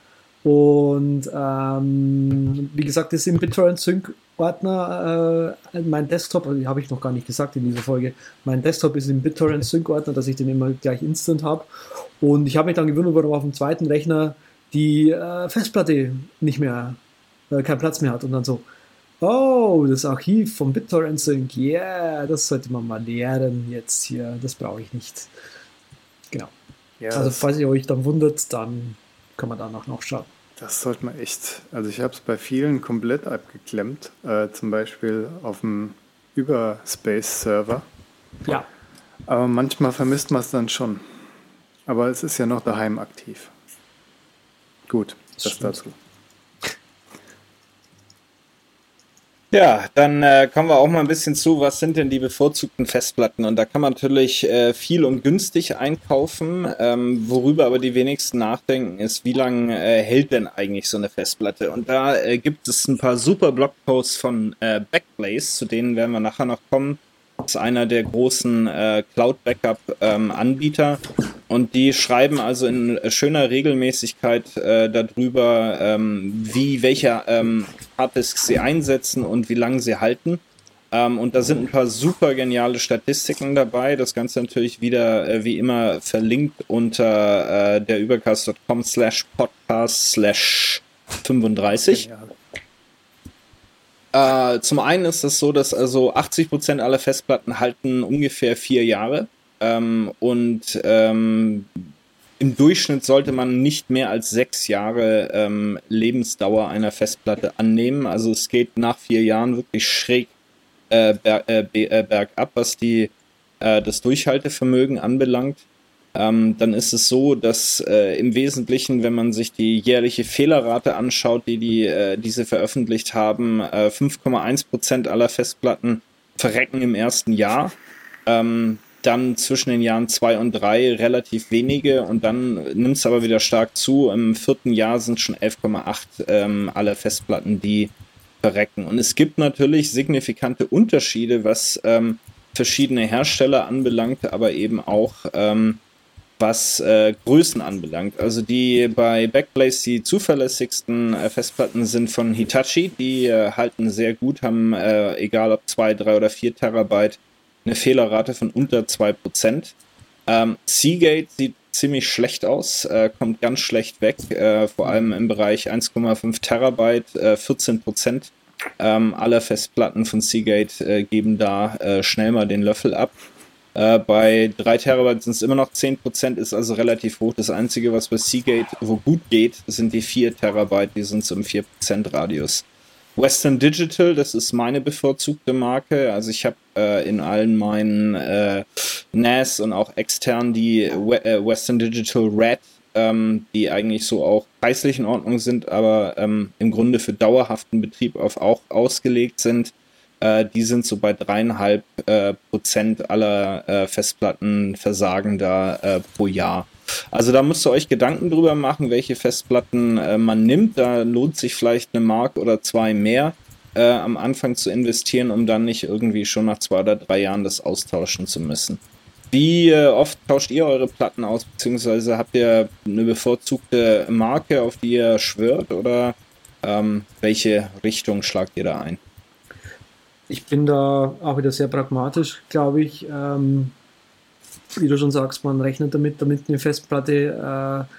Und ähm, wie gesagt, das ist im BitTorrent Sync Ordner, äh, mein Desktop, also habe ich noch gar nicht gesagt in dieser Folge, mein Desktop ist im BitTorrent Sync Ordner, dass ich den immer gleich instant habe. Und ich habe mich dann gewundert, warum auf dem zweiten Rechner die äh, Festplatte nicht mehr, äh, keinen Platz mehr hat. Und dann so, oh, das Archiv vom BitTorrent Sync, yeah, das sollte man mal lernen jetzt hier, das brauche ich nicht. Genau. Ja, also falls ihr euch dann wundert, dann kann man danach noch schauen. Das sollte man echt. Also ich habe es bei vielen komplett abgeklemmt. Äh, zum Beispiel auf dem Überspace-Server. Ja, Aber manchmal vermisst man es dann schon. Aber es ist ja noch daheim aktiv. Gut, das stimmt. dazu. Ja, dann äh, kommen wir auch mal ein bisschen zu, was sind denn die bevorzugten Festplatten? Und da kann man natürlich äh, viel und günstig einkaufen. Ähm, worüber aber die wenigsten nachdenken, ist, wie lange äh, hält denn eigentlich so eine Festplatte? Und da äh, gibt es ein paar super Blogposts von äh, Backblaze, zu denen werden wir nachher noch kommen. Das ist einer der großen äh, Cloud-Backup-Anbieter. Und die schreiben also in schöner Regelmäßigkeit äh, darüber, ähm, wie welche ähm, Harddisks sie einsetzen und wie lange sie halten. Ähm, und da sind ein paar super geniale Statistiken dabei. Das Ganze natürlich wieder äh, wie immer verlinkt unter äh, der übercast.com slash podcast slash 35. Ja, Äh, zum einen ist es so, dass also 80% aller Festplatten halten ungefähr vier Jahre. Ähm, und ähm, im Durchschnitt sollte man nicht mehr als sechs Jahre ähm, Lebensdauer einer Festplatte annehmen. Also es geht nach vier Jahren wirklich schräg äh, ber äh, äh, bergab, was die, äh, das Durchhaltevermögen anbelangt. Ähm, dann ist es so, dass äh, im Wesentlichen, wenn man sich die jährliche Fehlerrate anschaut, die, die äh, diese veröffentlicht haben, äh, 5,1% aller Festplatten verrecken im ersten Jahr. Ähm, dann zwischen den Jahren zwei und drei relativ wenige und dann nimmt es aber wieder stark zu. Im vierten Jahr sind schon 11,8 ähm, aller Festplatten, die verrecken. Und es gibt natürlich signifikante Unterschiede, was ähm, verschiedene Hersteller anbelangt, aber eben auch ähm, was äh, Größen anbelangt. Also die bei Backblaze die zuverlässigsten äh, Festplatten sind von Hitachi. Die äh, halten sehr gut, haben äh, egal ob 2, 3 oder 4 Terabyte eine Fehlerrate von unter 2%. Ähm, Seagate sieht ziemlich schlecht aus, äh, kommt ganz schlecht weg, äh, vor allem im Bereich 1,5 Terabyte, äh, 14% ähm, aller Festplatten von Seagate äh, geben da äh, schnell mal den Löffel ab. Äh, bei 3 Terabyte sind es immer noch 10%, ist also relativ hoch. Das Einzige, was bei Seagate wo gut geht, sind die 4 Terabyte, die sind so im 4% Radius. Western Digital, das ist meine bevorzugte Marke. Also ich habe äh, in allen meinen äh, NAS und auch extern die We äh, Western Digital Red, ähm, die eigentlich so auch preislich in Ordnung sind, aber ähm, im Grunde für dauerhaften Betrieb auf auch ausgelegt sind. Äh, die sind so bei dreieinhalb äh, Prozent aller äh, Festplattenversagen da äh, pro Jahr. Also da müsst ihr euch Gedanken drüber machen, welche Festplatten äh, man nimmt. Da lohnt sich vielleicht eine Mark oder zwei mehr äh, am Anfang zu investieren, um dann nicht irgendwie schon nach zwei oder drei Jahren das austauschen zu müssen. Wie äh, oft tauscht ihr eure Platten aus, beziehungsweise habt ihr eine bevorzugte Marke, auf die ihr schwört oder ähm, welche Richtung schlagt ihr da ein? Ich bin da auch wieder sehr pragmatisch, glaube ich. Ähm, wie du schon sagst, man rechnet damit, damit eine Festplatte äh,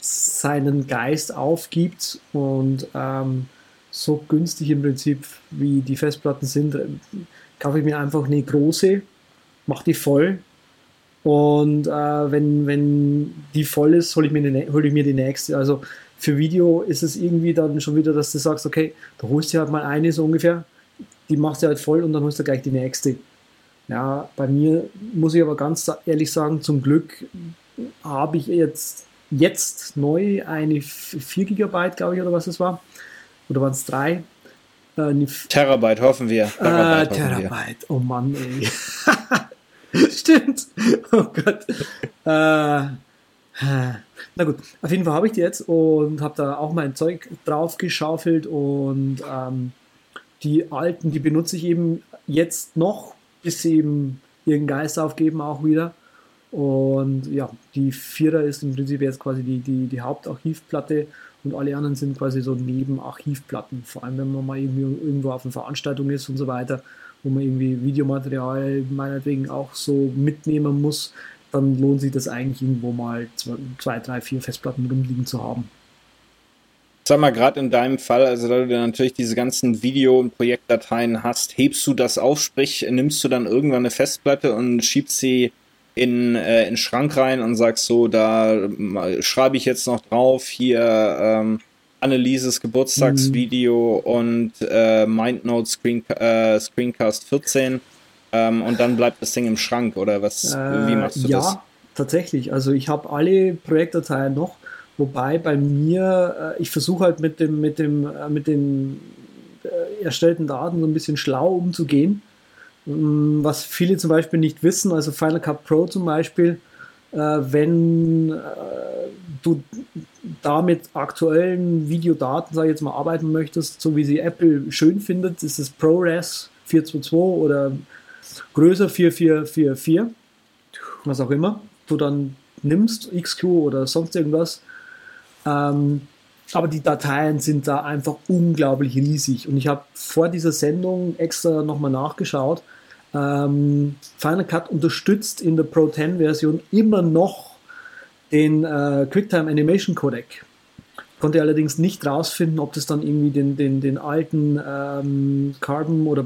seinen Geist aufgibt und ähm, so günstig im Prinzip wie die Festplatten sind, kaufe ich mir einfach eine große, mache die voll und äh, wenn, wenn die voll ist, hole ich, mir hol ich mir die nächste. Also für Video ist es irgendwie dann schon wieder, dass du sagst, okay, da holst du halt mal eine so ungefähr, die machst du halt voll und dann holst du gleich die nächste. Ja, bei mir muss ich aber ganz ehrlich sagen, zum Glück habe ich jetzt, jetzt neu eine 4 GB, glaube ich, oder was es war. Oder waren es 3? Äh, Terabyte, hoffen wir. Terabyte, äh, Terabyte. Wir. oh Mann, ey. Stimmt. Oh Gott. äh, na gut, auf jeden Fall habe ich die jetzt und habe da auch mein Zeug drauf geschaufelt und ähm, die alten, die benutze ich eben jetzt noch, bis sie eben ihren Geist aufgeben auch wieder. Und ja, die Vierer ist im Prinzip jetzt quasi die, die, die Hauptarchivplatte und alle anderen sind quasi so Nebenarchivplatten. Vor allem, wenn man mal irgendwie irgendwo auf einer Veranstaltung ist und so weiter, wo man irgendwie Videomaterial meinetwegen auch so mitnehmen muss, dann lohnt sich das eigentlich irgendwo mal zwei, drei, vier Festplatten rumliegen zu haben. Sag mal, gerade in deinem Fall, also da du natürlich diese ganzen Video- und Projektdateien hast, hebst du das auf, sprich, nimmst du dann irgendwann eine Festplatte und schiebst sie in, äh, in den Schrank rein und sagst so, da schreibe ich jetzt noch drauf, hier ähm, Annelieses Geburtstagsvideo mhm. und äh, MindNote Screen, äh, Screencast 14 ähm, und dann bleibt das Ding im Schrank oder was, wie äh, machst du ja, das? Ja, tatsächlich. Also ich habe alle Projektdateien noch Wobei bei mir, äh, ich versuche halt mit dem, mit dem, äh, mit den äh, erstellten Daten so ein bisschen schlau umzugehen. Mm, was viele zum Beispiel nicht wissen, also Final Cut Pro zum Beispiel, wenn du da mit aktuellen Videodaten, sage ich jetzt mal, arbeiten möchtest, so wie sie Apple schön findet, ist es ProRes 422 oder größer 4444, was auch immer, du dann nimmst, XQ oder sonst irgendwas, ähm, aber die Dateien sind da einfach unglaublich riesig. Und ich habe vor dieser Sendung extra nochmal nachgeschaut. Ähm, Final Cut unterstützt in der Pro 10 Version immer noch den äh, QuickTime Animation Codec. Konnte allerdings nicht rausfinden, ob das dann irgendwie den, den, den alten ähm, Carbon oder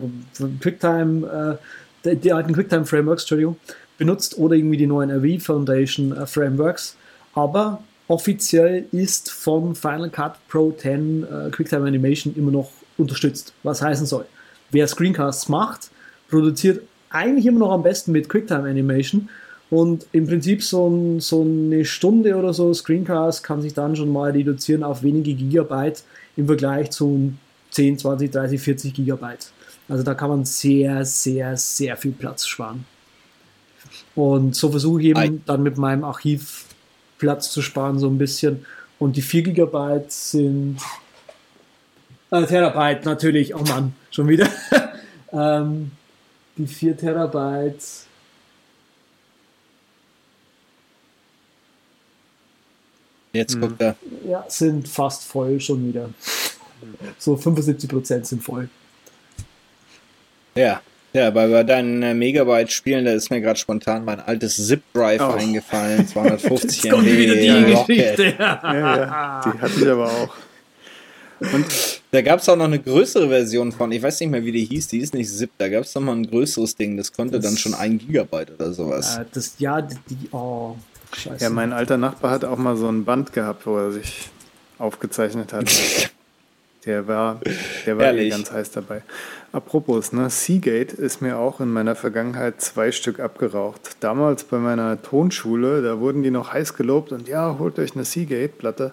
QuickTime, äh, die, die, alten QuickTime Frameworks, Entschuldigung, benutzt oder irgendwie die neuen RV Foundation äh, Frameworks. Aber offiziell ist von Final Cut Pro 10 äh, QuickTime Animation immer noch unterstützt. Was heißen soll, wer Screencasts macht, produziert eigentlich immer noch am besten mit QuickTime Animation und im Prinzip so, ein, so eine Stunde oder so Screencast kann sich dann schon mal reduzieren auf wenige Gigabyte im Vergleich zu 10, 20, 30, 40 Gigabyte. Also da kann man sehr, sehr, sehr viel Platz sparen. Und so versuche ich eben dann mit meinem Archiv Platz zu sparen, so ein bisschen. Und die 4 GB sind äh, Terabyte natürlich, oh Mann, schon wieder. ähm, die 4 Terabyte. Jetzt hm. guckt er. Ja, sind fast voll schon wieder. So 75% sind voll. Ja, ja, bei, bei deinen äh, Megabyte-Spielen, da ist mir gerade spontan mein altes Zip-Drive oh. eingefallen, 250 MB. wieder die ja, Geschichte. Ja, ja, die hatte ich aber auch. Und da gab es auch noch eine größere Version von, ich weiß nicht mehr, wie die hieß, die ist nicht Zip, da gab es noch mal ein größeres Ding, das konnte das, dann schon ein Gigabyte oder sowas. Äh, das, ja, die, oh, scheiße. Ja, mein alter Nachbar hat auch mal so ein Band gehabt, wo er sich aufgezeichnet hat. Der war, der war eh ganz heiß dabei. Apropos, ne, Seagate ist mir auch in meiner Vergangenheit zwei Stück abgeraucht. Damals bei meiner Tonschule, da wurden die noch heiß gelobt und ja, holt euch eine Seagate-Platte.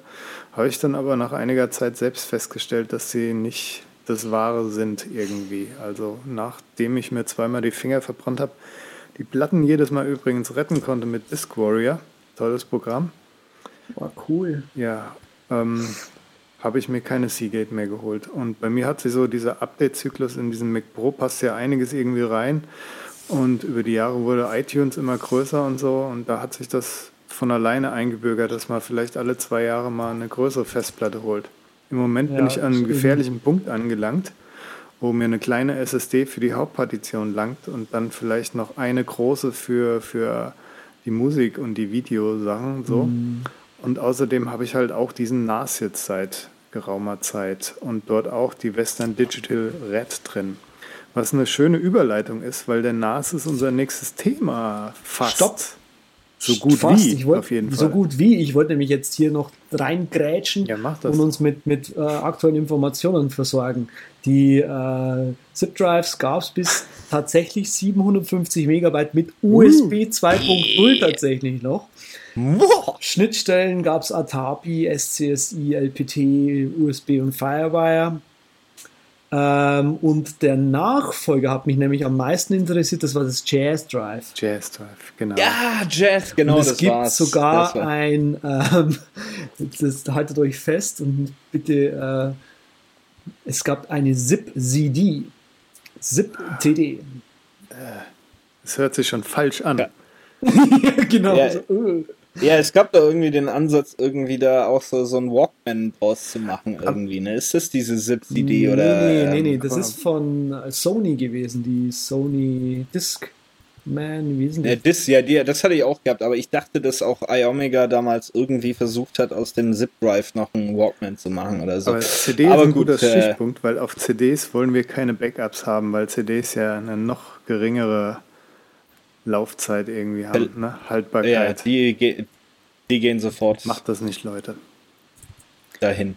Habe ich dann aber nach einiger Zeit selbst festgestellt, dass sie nicht das Wahre sind irgendwie. Also nachdem ich mir zweimal die Finger verbrannt habe, die Platten jedes Mal übrigens retten konnte mit Disc Warrior, tolles Programm. War cool. Ja, ähm, habe ich mir keine Seagate mehr geholt. Und bei mir hat sich so dieser Update-Zyklus in diesem Mac Pro passt ja einiges irgendwie rein. Und über die Jahre wurde iTunes immer größer und so. Und da hat sich das von alleine eingebürgert, dass man vielleicht alle zwei Jahre mal eine größere Festplatte holt. Im Moment bin Ja, ich an einem gefährlichen Punkt angelangt, wo mir eine kleine SSD für die Hauptpartition langt und dann vielleicht noch eine große für, für die Musik und die Videosachen. So. Mhm. Und außerdem habe ich halt auch diesen NAS jetzt seit geraumer Zeit und dort auch die Western Digital Red drin. Was eine schöne Überleitung ist, weil der NAS ist unser nächstes Thema. Fast. Stopp. So gut Fast. wie, ich wollt, auf jeden Fall. So gut wie. Ich wollte nämlich jetzt hier noch reingrätschen Ja, und uns mit, mit äh, aktuellen Informationen versorgen. Die äh, ZIP-Drives gab es bis tatsächlich 750 Megabyte mit USB 2.0 tatsächlich noch. Schnittstellen gab es ATAPI, SCSI, LPT, USB und Firewire. Ähm, und der Nachfolger hat mich nämlich am meisten interessiert, das war das Jazz Drive. Jazz Drive, genau. Ja, Jazz, genau, und es das gibt war's. sogar Das ein, ähm, das haltet euch fest und bitte, äh, es gab eine ZIP-CD. ZIP-CD. Es hört sich schon falsch an. Ja. genau. Ja. so, äh. Ja, es gab da irgendwie den Ansatz, irgendwie da auch so, so ein Walkman draus zu machen, irgendwie, ne? Ist das diese Zip-CD oder? Nee, nee, nee, ähm, das ist von äh, Sony gewesen, die Sony Discman, wie sind Ja, das, ja, die, das hatte ich auch gehabt, aber ich dachte, dass auch iOmega damals irgendwie versucht hat, aus dem Zip-Drive noch einen Walkman zu machen oder so. Aber CD Aber ist ein gut, guter äh, Stichpunkt, weil auf CDs wollen wir keine Backups haben, weil CDs ja eine noch geringere Laufzeit irgendwie haben, ne? Ja, Haltbarkeit. die, ge- die gehen sofort Macht das nicht, Leute. dahin.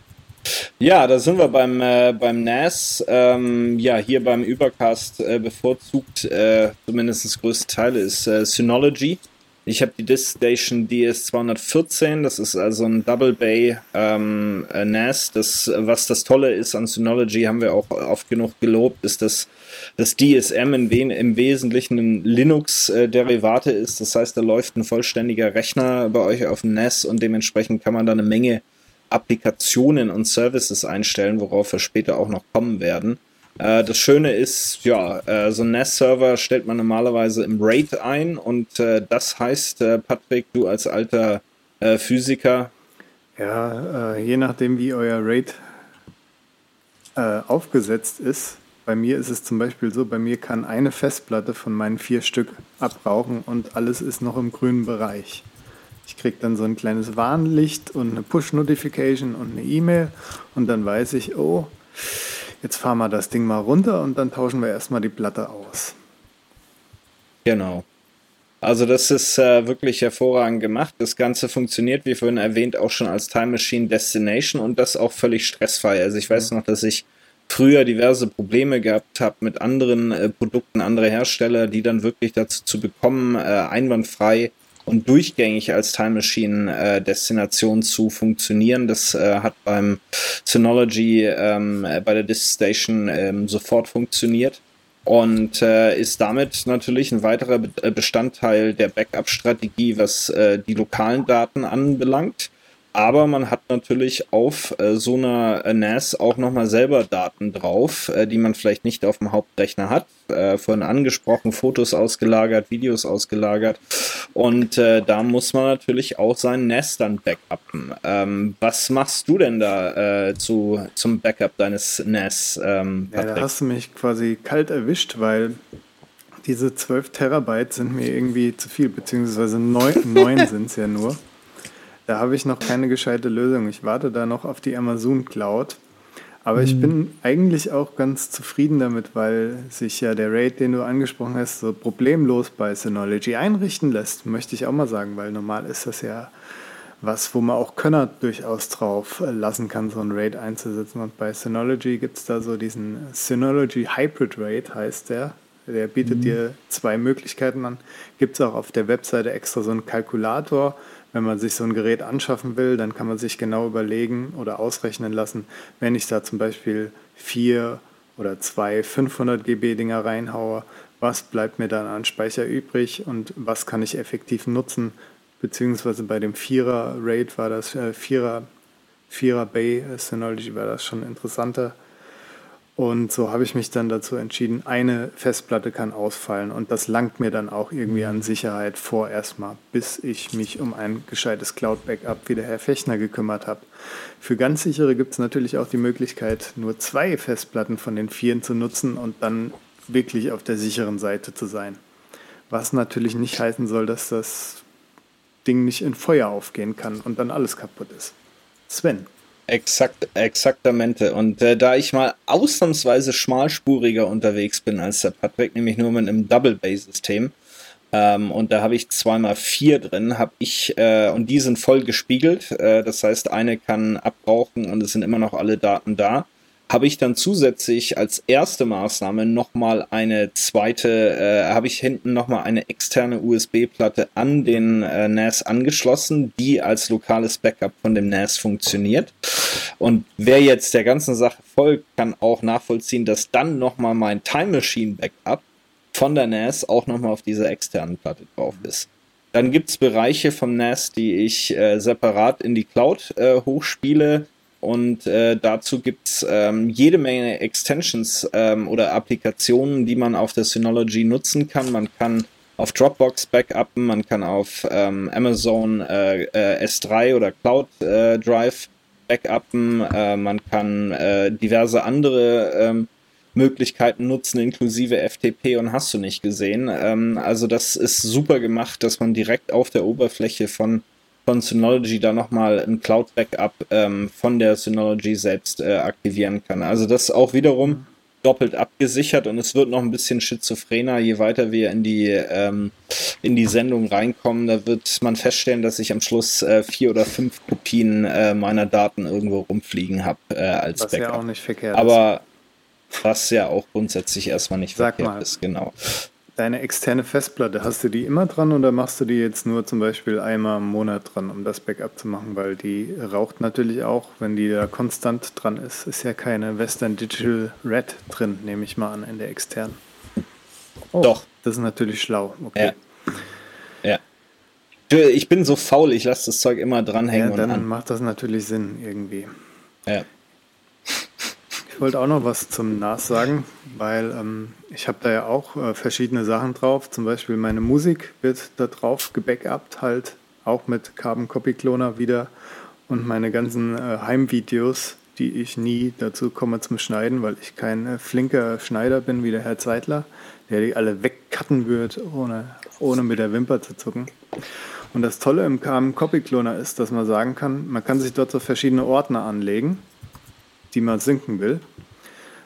Ja, da sind wir beim, äh, beim NAS. Ähm, ja, hier beim Übercast äh, bevorzugt, äh, zumindest das größte Teil ist äh, Synology. Ich habe die DiskStation DS214, das ist also ein Double Bay ähm, äh, NAS. Das, was das Tolle ist an Synology, haben wir auch oft genug gelobt, ist, dass das DSM in im Wesentlichen ein Linux-Derivate ist. Das heißt, da läuft ein vollständiger Rechner bei euch auf dem NAS und dementsprechend kann man da eine Menge Applikationen und Services einstellen, worauf wir später auch noch kommen werden. Äh, das Schöne ist, ja, äh, so ein NAS-Server stellt man normalerweise im RAID ein und äh, das heißt, äh, Patrick, du als alter äh, Physiker, Ja, äh, je nachdem, wie euer RAID aufgesetzt ist. Bei mir ist es zum Beispiel so, bei mir kann eine Festplatte von meinen vier Stück abrauchen und alles ist noch im grünen Bereich. Ich kriege dann so ein kleines Warnlicht und eine Push-Notification und eine E-Mail und dann weiß ich, oh, jetzt fahren wir das Ding mal runter und dann tauschen wir erstmal die Platte aus. Genau. Also das ist äh, wirklich hervorragend gemacht. Das Ganze funktioniert, wie vorhin erwähnt, auch schon als Time Machine Destination und das auch völlig stressfrei. Also ich weiß noch, dass ich früher diverse Probleme gehabt habe mit anderen äh, Produkten, andere Hersteller, die dann wirklich dazu zu bekommen, äh, einwandfrei und durchgängig als Time Machine äh, Destination zu funktionieren. Das äh, hat beim Synology ähm, äh, bei der Disk Station ähm, sofort funktioniert und äh, ist damit natürlich ein weiterer äh, Bestandteil der Backup-Strategie, was äh, die lokalen Daten anbelangt. Aber man hat natürlich auf äh, so einer äh, NAS auch nochmal selber Daten drauf, äh, die man vielleicht nicht auf dem Hauptrechner hat. Äh, vorhin angesprochen, Fotos ausgelagert, Videos ausgelagert. Und äh, da muss man natürlich auch sein NAS dann backuppen. Ähm, was machst du denn da äh, zu, zum Backup deines NAS, ähm, Ja, da hast du mich quasi kalt erwischt, weil diese 12 Terabyte sind mir irgendwie zu viel, beziehungsweise 9, 9 sind es ja nur. Da habe ich noch keine gescheite Lösung. Ich warte da noch auf die Amazon Cloud. Aber ich bin eigentlich auch ganz zufrieden damit, weil sich ja der RAID, den du angesprochen hast, so problemlos bei Synology einrichten lässt, möchte ich auch mal sagen, weil normal ist das ja was, wo man auch Könner durchaus drauf lassen kann, so ein RAID einzusetzen. Und bei Synology gibt es da so diesen Synology Hybrid RAID, heißt der. Der bietet mhm. dir zwei Möglichkeiten an. Gibt es auch auf der Webseite extra so einen Kalkulator. Wenn man sich so ein Gerät anschaffen will, dann kann man sich genau überlegen oder ausrechnen lassen, wenn ich da zum Beispiel vier oder zwei 500 GB Dinger reinhaue, was bleibt mir dann an Speicher übrig und was kann ich effektiv nutzen, beziehungsweise bei dem Vierer Raid war das äh, Vierer, Vierer Bay Synology war das schon interessanter. Und so habe ich mich dann dazu entschieden, eine Festplatte kann ausfallen und das langt mir dann auch irgendwie an Sicherheit vor erstmal, bis ich mich um ein gescheites Cloud-Backup wie der Herr Fechner gekümmert habe. Für ganz sichere gibt es natürlich auch die Möglichkeit, nur zwei Festplatten von den vieren zu nutzen und dann wirklich auf der sicheren Seite zu sein. Was natürlich nicht heißen soll, dass das Ding nicht in Feuer aufgehen kann und dann alles kaputt ist. Sven. Exakt, exaktamente. Und äh, da ich mal ausnahmsweise schmalspuriger unterwegs bin als der Patrick, nämlich nur mit einem Double-Bay-System, ähm, und da habe ich zweimal vier drin, habe ich, äh, und die sind voll gespiegelt. Äh, das heißt, eine kann abbrauchen und es sind immer noch alle Daten da habe ich dann zusätzlich als erste Maßnahme nochmal eine zweite, äh, habe ich hinten nochmal eine externe USB-Platte an den äh, NAS angeschlossen, die als lokales Backup von dem NAS funktioniert. Und wer jetzt der ganzen Sache folgt, kann auch nachvollziehen, dass dann nochmal mein Time Machine Backup von der NAS auch nochmal auf dieser externen Platte drauf ist. Dann gibt's Bereiche vom NAS, die ich äh, separat in die Cloud äh, hochspiele und äh, dazu gibt's ähm, jede Menge Extensions ähm, oder Applikationen, die man auf der Synology nutzen kann. Man kann auf Dropbox backuppen, man kann auf ähm, Amazon äh, äh, S3 oder Cloud äh, Drive backuppen, äh, man kann äh, diverse andere ähm, Möglichkeiten nutzen, inklusive FTP und hast du nicht gesehen. Ähm, also das ist super gemacht, dass man direkt auf der Oberfläche von von Synology da nochmal ein Cloud-Backup ähm, von der Synology selbst äh, aktivieren kann. Also das auch wiederum doppelt abgesichert und es wird noch ein bisschen schizophrener, je weiter wir in die, ähm, in die Sendung reinkommen. Da wird man feststellen, dass ich am Schluss äh, vier oder fünf Kopien äh, meiner Daten irgendwo rumfliegen habe äh, als was Backup. ja auch nicht verkehrt Aber was ja auch grundsätzlich erstmal nicht Sag verkehrt mal. ist, genau. Deine externe Festplatte, hast du die immer dran oder machst du die jetzt nur zum Beispiel einmal im Monat dran, um das Backup zu machen? Weil die raucht natürlich auch, wenn die da konstant dran ist. Ist ja keine Western Digital Red drin, nehme ich mal an, in der externen. Oh, Doch. Das ist natürlich schlau. Okay. Ja. Ja. Du, Ich bin so faul, ich lasse das Zeug immer dranhängen Ja, und dann an. macht das natürlich Sinn irgendwie. Ja. Ich wollte auch noch was zum NAS sagen, weil ähm, ich habe da ja auch äh, verschiedene Sachen drauf. Zum Beispiel meine Musik wird da drauf gebackupt, halt auch mit Carbon Copy Cloner wieder. Und meine ganzen äh, Heimvideos, die ich nie dazu komme zum Schneiden, weil ich kein äh, flinker Schneider bin wie der Herr Zeitler, der die alle wegcutten wird, ohne, ohne mit der Wimper zu zucken. Und das Tolle im Carbon Copy Cloner ist, dass man sagen kann, man kann sich dort so verschiedene Ordner anlegen die man sinken will,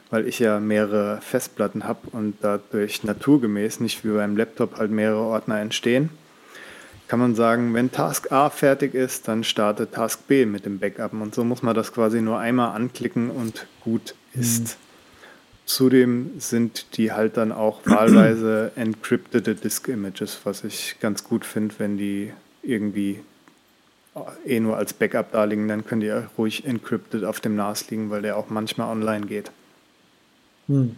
weil ich ja mehrere Festplatten habe und dadurch naturgemäß nicht wie beim Laptop halt mehrere Ordner entstehen, kann man sagen, wenn Task A fertig ist, dann startet Task B mit dem Backup und so muss man das quasi nur einmal anklicken und gut ist. Zudem sind die halt dann auch wahlweise encryptete Disk Images, was ich ganz gut finde, wenn die irgendwie eh nur als Backup da liegen, dann können die ja ruhig encrypted auf dem NAS liegen, weil der auch manchmal online geht. Hm.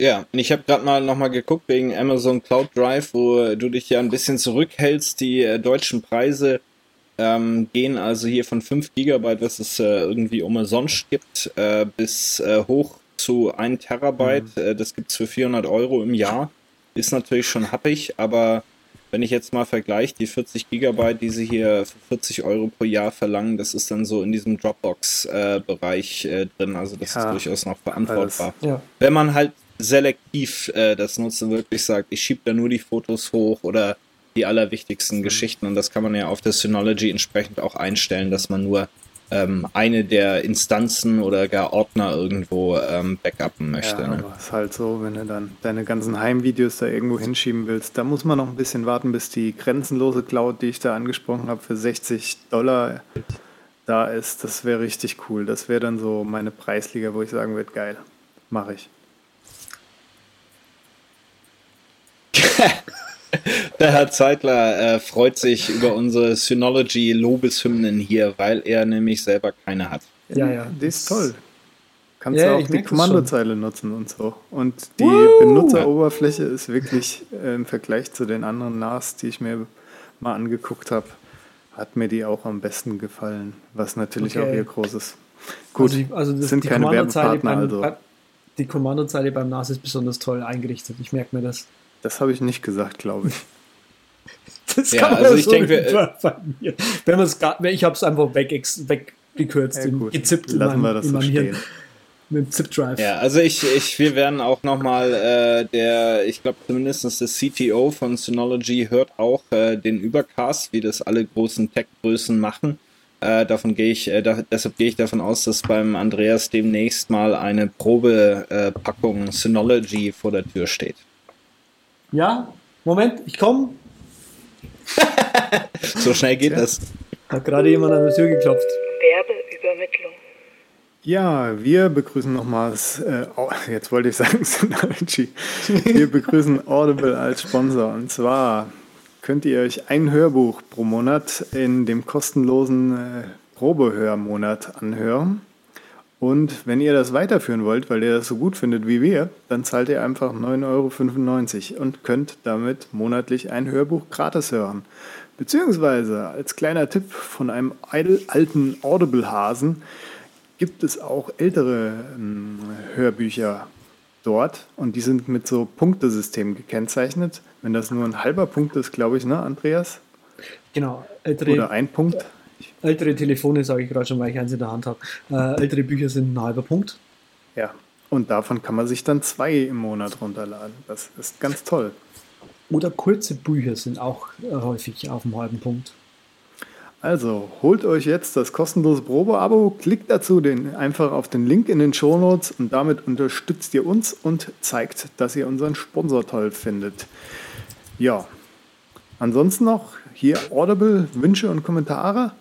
Ja, und ich habe gerade mal nochmal geguckt wegen Amazon Cloud Drive, wo du dich ja ein bisschen zurückhältst. Die äh, deutschen Preise ähm, gehen also hier von 5 Gigabyte, was es äh, irgendwie umsonst gibt, äh, bis äh, hoch zu 1 Terabyte. Äh, das gibt's für 400 Euro im Jahr. Ist natürlich schon happig, aber wenn ich jetzt mal vergleiche, die 40 Gigabyte, die sie hier für 40 Euro pro Jahr verlangen, das ist dann so in diesem Dropbox-Bereich äh, drin. Also das Ja, ist durchaus noch verantwortbar. Ja. Wenn man halt selektiv äh, das nutzt und wirklich sagt, ich schiebe da nur die Fotos hoch oder die allerwichtigsten Geschichten und das kann man ja auf der Synology entsprechend auch einstellen, dass man nur ähm, eine der Instanzen oder gar Ordner irgendwo ähm, backuppen möchte. Ja, ne? aber ist halt so, wenn du dann deine ganzen Heimvideos da irgendwo hinschieben willst, da muss man noch ein bisschen warten, bis die grenzenlose Cloud, die ich da angesprochen habe, für 60 Dollar da ist. Das wäre richtig cool. Das wäre dann so meine Preisliga, wo ich sagen würde, geil, mache ich. Der Herr Zeitler äh, freut sich über unsere Synology-Lobeshymnen hier, weil er nämlich selber keine hat. Ja, ja. Die ist toll. Kannst Ja, du auch die Kommandozeile nutzen und so. Und die Benutzeroberfläche ist wirklich äh, im Vergleich zu den anderen NAS, die ich mir mal angeguckt habe, hat mir die auch am besten gefallen, was natürlich Okay. auch ihr großes. Gut, also, die- also das, sind die keine Kommandozeile Werbepartner, beim, also die Kommandozeile beim NAS ist besonders toll eingerichtet. Ich merke mir das. Das habe ich nicht gesagt, glaube ich. Das Ja, also ich denke, wir- mir. Wenn man es gar, ich habe es einfach weg, weggekürzt, Ja, in- gut. gezippt in Lassen meinem, wir das in so meinem Hirn stehen. mit dem Zip-Drive. Ja, also ich, ich, wir werden auch nochmal, äh, der, ich glaube zumindest der CTO von Synology hört auch äh, den Übercast, wie das alle großen Tech-Größen machen. Äh, davon gehe ich, äh, da, deshalb gehe ich davon aus, dass beim Andreas demnächst mal eine Probepackung äh, Packung Synology vor der Tür steht. Ja, Moment, ich komme. So schnell geht das. Hat gerade jemand an der Tür geklopft. Werbeübermittlung. Ja, wir begrüßen nochmals, äh, Au- jetzt wollte ich sagen Synology. Wir begrüßen Audible als Sponsor. Und zwar könnt ihr euch ein Hörbuch pro Monat in dem kostenlosen äh, Probehörmonat anhören. Und wenn ihr das weiterführen wollt, weil ihr das so gut findet wie wir, dann zahlt ihr einfach 9,95 Euro und könnt damit monatlich ein Hörbuch gratis hören. Beziehungsweise als kleiner Tipp von einem alten Audible-Hasen gibt es auch ältere ähm, Hörbücher dort und die sind mit so Punktesystemen gekennzeichnet. Wenn das nur ein halber Punkt ist, glaube ich, ne, Andreas? Genau, ältere, Oder ein Punkt? Ältere Telefone, sage ich gerade schon, weil ich eins in der Hand habe. Äh, ältere Bücher sind ein halber Punkt. Ja. Und davon kann man sich dann zwei im Monat runterladen. Das ist ganz toll. Oder kurze Bücher sind auch äh, häufig auf dem halben Punkt. Also, holt euch jetzt das kostenlose Probeabo, klickt dazu den, einfach auf den Link in den Shownotes und damit unterstützt ihr uns und zeigt, dass ihr unseren Sponsor toll findet. Ja, ansonsten noch hier Audible, Wünsche und Kommentare.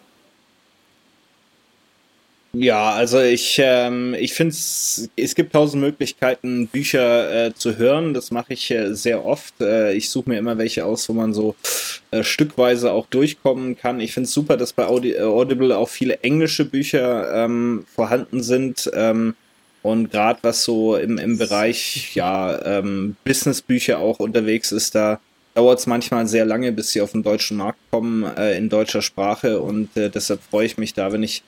Ja, also ich, ähm, ich finde es, es gibt tausend Möglichkeiten, Bücher äh, zu hören. Das mache ich äh, sehr oft. Äh, ich suche mir immer welche aus, wo man so äh, stückweise auch durchkommen kann. Ich finde es super, dass bei Audi äh, Audible auch viele englische Bücher ähm, vorhanden sind. Ähm, und gerade was so im, im Bereich ja, ähm, Businessbücher auch unterwegs ist, da dauert es manchmal sehr lange, bis sie auf den deutschen Markt kommen äh, in deutscher Sprache. Und deshalb freue ich mich da, wenn ich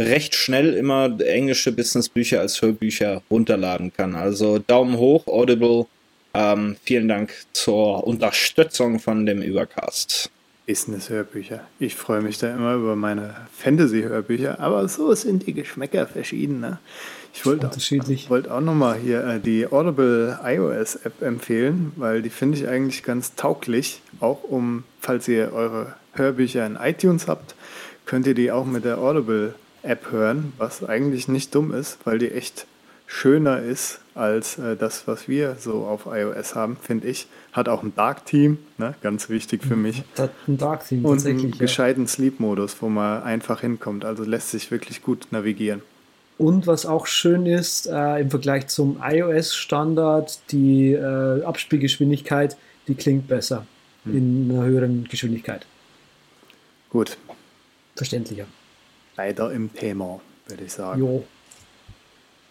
recht schnell immer englische Businessbücher als Hörbücher runterladen kann. Also Daumen hoch, Audible. Ähm, vielen Dank zur Unterstützung von dem Übercast. Business-Hörbücher. Ich freue mich da immer über meine Fantasy-Hörbücher, aber so sind die Geschmäcker verschieden. Ne? Ich wollte Unterschiedlich. wollte auch nochmal hier äh, die Audible iOS-App empfehlen, weil die finde ich eigentlich ganz tauglich. Auch um, falls ihr eure Hörbücher in iTunes habt, könnt ihr die auch mit der Audible-App hören, was eigentlich nicht dumm ist, weil die echt schöner ist als äh, das, was wir so auf iOS haben, finde ich. Hat auch ein Dark Team, ne? ganz wichtig für mich. Das hat ein Dark Theme Und einen tatsächlich. Ja. gescheiten Sleep-Modus, wo man einfach hinkommt. Also lässt sich wirklich gut navigieren. Und was auch schön ist, äh, im Vergleich zum iOS-Standard, die äh, Abspielgeschwindigkeit, die klingt besser in einer höheren Geschwindigkeit. Gut, Verständlicher. Leider im Thema, würde ich sagen. Jo.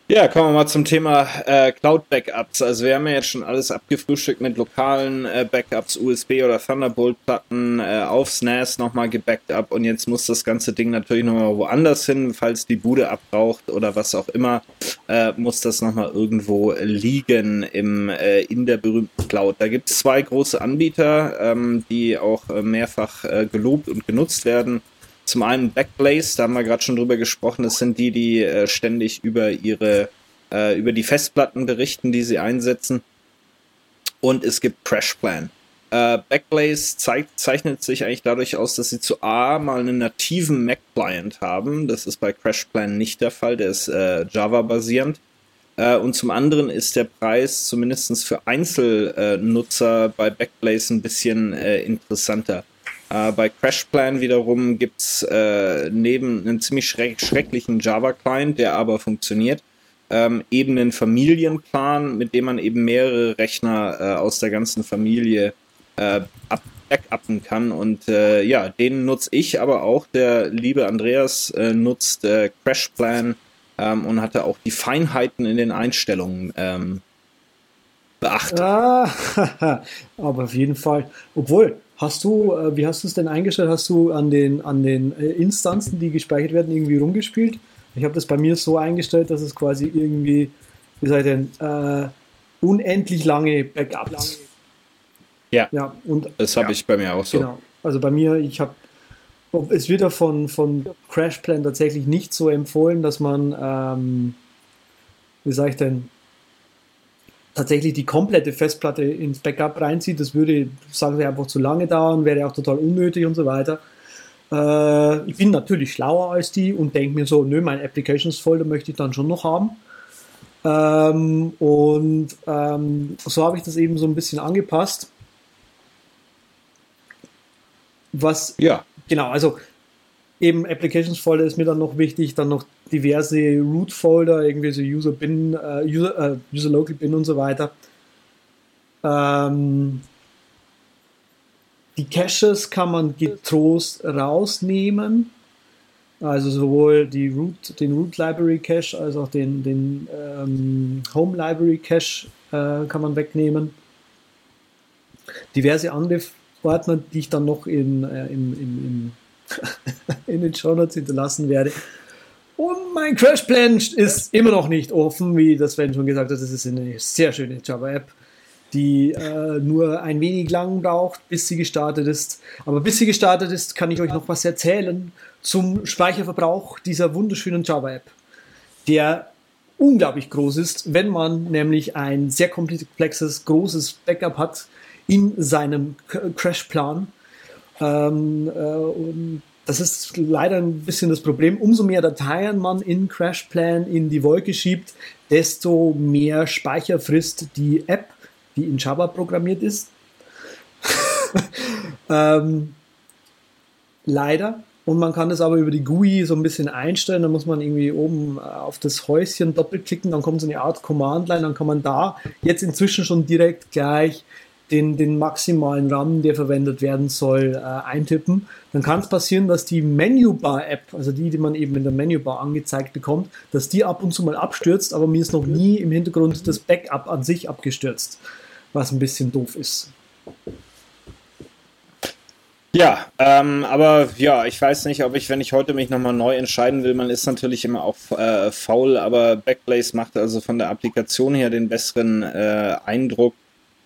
Ja, kommen wir mal zum Thema äh, Cloud-Backups. Also wir haben ja jetzt schon alles abgefrühstückt mit lokalen äh, Backups, USB oder Thunderbolt-Platten äh, aufs NAS nochmal gebackt up und jetzt muss das ganze Ding natürlich nochmal woanders hin, falls die Bude abbraucht oder was auch immer, äh, muss das nochmal irgendwo liegen im, äh, in der berühmten Cloud. Da gibt es zwei große Anbieter, ähm, die auch äh, mehrfach äh, gelobt und genutzt werden. Zum einen Backblaze, da haben wir gerade schon drüber gesprochen. Das sind die, die äh, ständig über ihre, äh, über die Festplatten berichten, die sie einsetzen. Und es gibt CrashPlan. Äh, Backblaze zeigt, zeichnet sich eigentlich dadurch aus, dass sie zu A mal einen nativen Mac-Client haben. Das ist bei CrashPlan nicht der Fall, der ist äh, Java-basierend. Äh, und zum anderen ist der Preis zumindest für Einzelnutzer bei Backblaze ein bisschen äh, interessanter. Äh, bei CrashPlan wiederum gibt's äh, neben einem ziemlich schreck schrecklichen Java-Client, der aber funktioniert, ähm, eben einen Familienplan, mit dem man eben mehrere Rechner äh, aus der ganzen Familie äh, ab backuppen kann. Und äh, ja, den nutze ich, aber auch der liebe Andreas äh, nutzt äh, CrashPlan ähm, und hatte auch die Feinheiten in den Einstellungen ähm, beachtet. Ah, aber auf jeden Fall. Obwohl, hast du, äh, wie hast du es denn eingestellt? Hast du an den, an den äh, Instanzen, die gespeichert werden, irgendwie rumgespielt? Ich habe das bei mir so eingestellt, dass es quasi irgendwie, wie sei denn, äh, unendlich lange Backups. Ja, Ja, und das habe ich bei mir auch so. Genau. Also bei mir, ich habe, es wird ja von, von CrashPlan tatsächlich nicht so empfohlen, dass man, ähm, wie sage ich denn, tatsächlich die komplette Festplatte ins Backup reinzieht. Das würde, sagen sie, einfach zu lange dauern, wäre auch total unnötig und so weiter. Äh, ich bin natürlich schlauer als die und denke mir so, nö, mein Applications-Folder möchte ich dann schon noch haben. Ähm, und ähm, so habe ich das eben so ein bisschen angepasst. Was Ja, Genau, also eben Applications Folder ist mir dann noch wichtig, dann noch diverse Root Folder, irgendwie so User Bin, äh, User, äh, User Local Bin und so weiter. Ähm, die Caches kann man getrost rausnehmen. Also sowohl die Root, den Root Library Cache als auch den, den ähm, Home Library Cache äh, kann man wegnehmen. Diverse andere Ordner, die ich dann noch in, äh, im, im, im in den Show Notes hinterlassen werde. Und mein Crashplan ist immer noch nicht offen, wie das Sven schon gesagt hat. Das ist eine sehr schöne Java-App, die äh, nur ein wenig lang braucht, bis sie gestartet ist. Aber bis sie gestartet ist, kann ich euch noch was erzählen zum Speicherverbrauch dieser wunderschönen Java-App, der unglaublich groß ist, wenn man nämlich ein sehr komplexes, großes Backup hat in seinem Crashplan. Ähm, äh, und das ist leider ein bisschen das Problem. Umso mehr Dateien man in CrashPlan in die Wolke schiebt, desto mehr Speicher frisst die App, die in Java programmiert ist. ähm, leider. Und man kann das aber über die GUI so ein bisschen einstellen. Da muss man irgendwie oben äh, auf das Häuschen doppelklicken, dann kommt so eine Art Command-Line, dann kann man da jetzt inzwischen schon direkt gleich den, den maximalen RAM, der verwendet werden soll, äh, eintippen. Dann kann es passieren, dass die Menübar-App, also die, die man eben in der Menübar angezeigt bekommt, dass die ab und zu mal abstürzt, aber mir ist noch nie im Hintergrund das Backup an sich abgestürzt, was ein bisschen doof ist. Ja, ähm, aber ja, ich weiß nicht, ob ich, wenn ich heute mich nochmal neu entscheiden will, man ist natürlich immer auch äh, faul, aber Backblaze macht also von der Applikation her den besseren äh, Eindruck.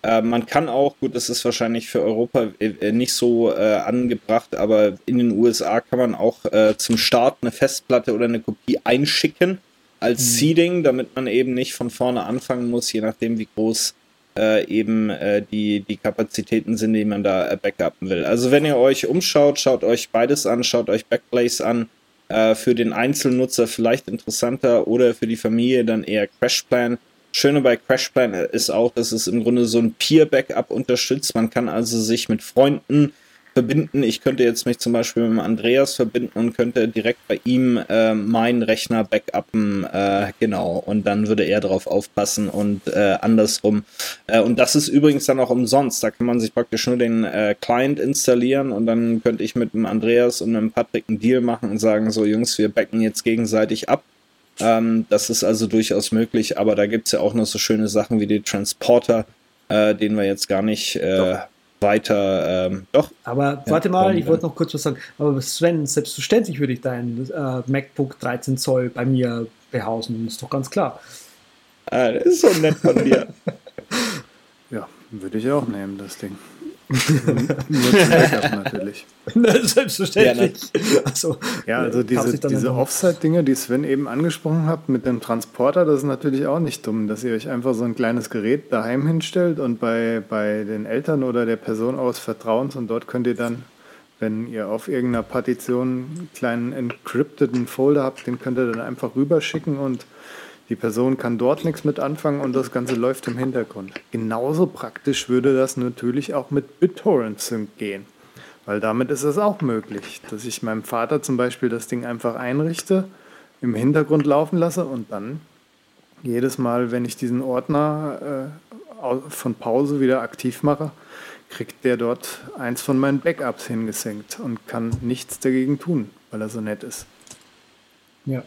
Äh, man kann auch, gut, das ist wahrscheinlich für Europa äh, nicht so äh, angebracht, aber in den USA kann man auch äh, zum Start eine Festplatte oder eine Kopie einschicken als Seeding, damit man eben nicht von vorne anfangen muss, je nachdem wie groß äh, eben äh, die, die Kapazitäten sind, die man da äh, backuppen will. Also wenn ihr euch umschaut, schaut euch beides an, schaut euch Backblaze an. Äh, für den Einzelnutzer vielleicht interessanter oder für die Familie dann eher CrashPlan. Schöne bei CrashPlan ist auch, dass es im Grunde so ein Peer-Backup unterstützt. Man kann also sich mit Freunden verbinden. Ich könnte jetzt mich zum Beispiel mit dem Andreas verbinden und könnte direkt bei ihm äh, meinen Rechner backuppen, äh, genau. Und dann würde er darauf aufpassen und äh, andersrum. Äh, und das ist übrigens dann auch umsonst. Da kann man sich praktisch nur den äh, Client installieren und dann könnte ich mit dem Andreas und dem Patrick einen Deal machen und sagen, so Jungs, wir backen jetzt gegenseitig ab. Ähm, das ist also durchaus möglich, aber da gibt's ja auch noch so schöne Sachen wie die Transporter, äh, den wir jetzt gar nicht äh, weiter. Ähm, doch, Aber warte mal, ich wollte noch kurz was sagen. Aber Sven, selbstverständlich würde ich dein äh, MacBook 13 Zoll bei mir behausen. Ist doch ganz klar. äh, das ist so nett von dir. Ja, würde ich auch nehmen, das Ding. Nur zum Backup natürlich. Selbstverständlich. Ja, also, Ja, also äh, diese, diese Offside-Dinge, die Sven eben angesprochen hat mit dem Transporter, das ist natürlich auch nicht dumm, dass ihr euch einfach so ein kleines Gerät daheim hinstellt und bei, bei den Eltern oder der Person aus Vertrauens und dort könnt ihr dann, wenn ihr auf irgendeiner Partition einen kleinen encrypteden Folder habt, den könnt ihr dann einfach rüberschicken und die Person kann dort nichts mit anfangen und das Ganze läuft im Hintergrund. Genauso praktisch würde das natürlich auch mit BitTorrent Sync gehen. Weil damit ist es auch möglich, dass ich meinem Vater zum Beispiel das Ding einfach einrichte, im Hintergrund laufen lasse und dann jedes Mal, wenn ich diesen Ordner äh, von Pause wieder aktiv mache, kriegt der dort eins von meinen Backups hingesenkt und kann nichts dagegen tun, weil er so nett ist. Ja.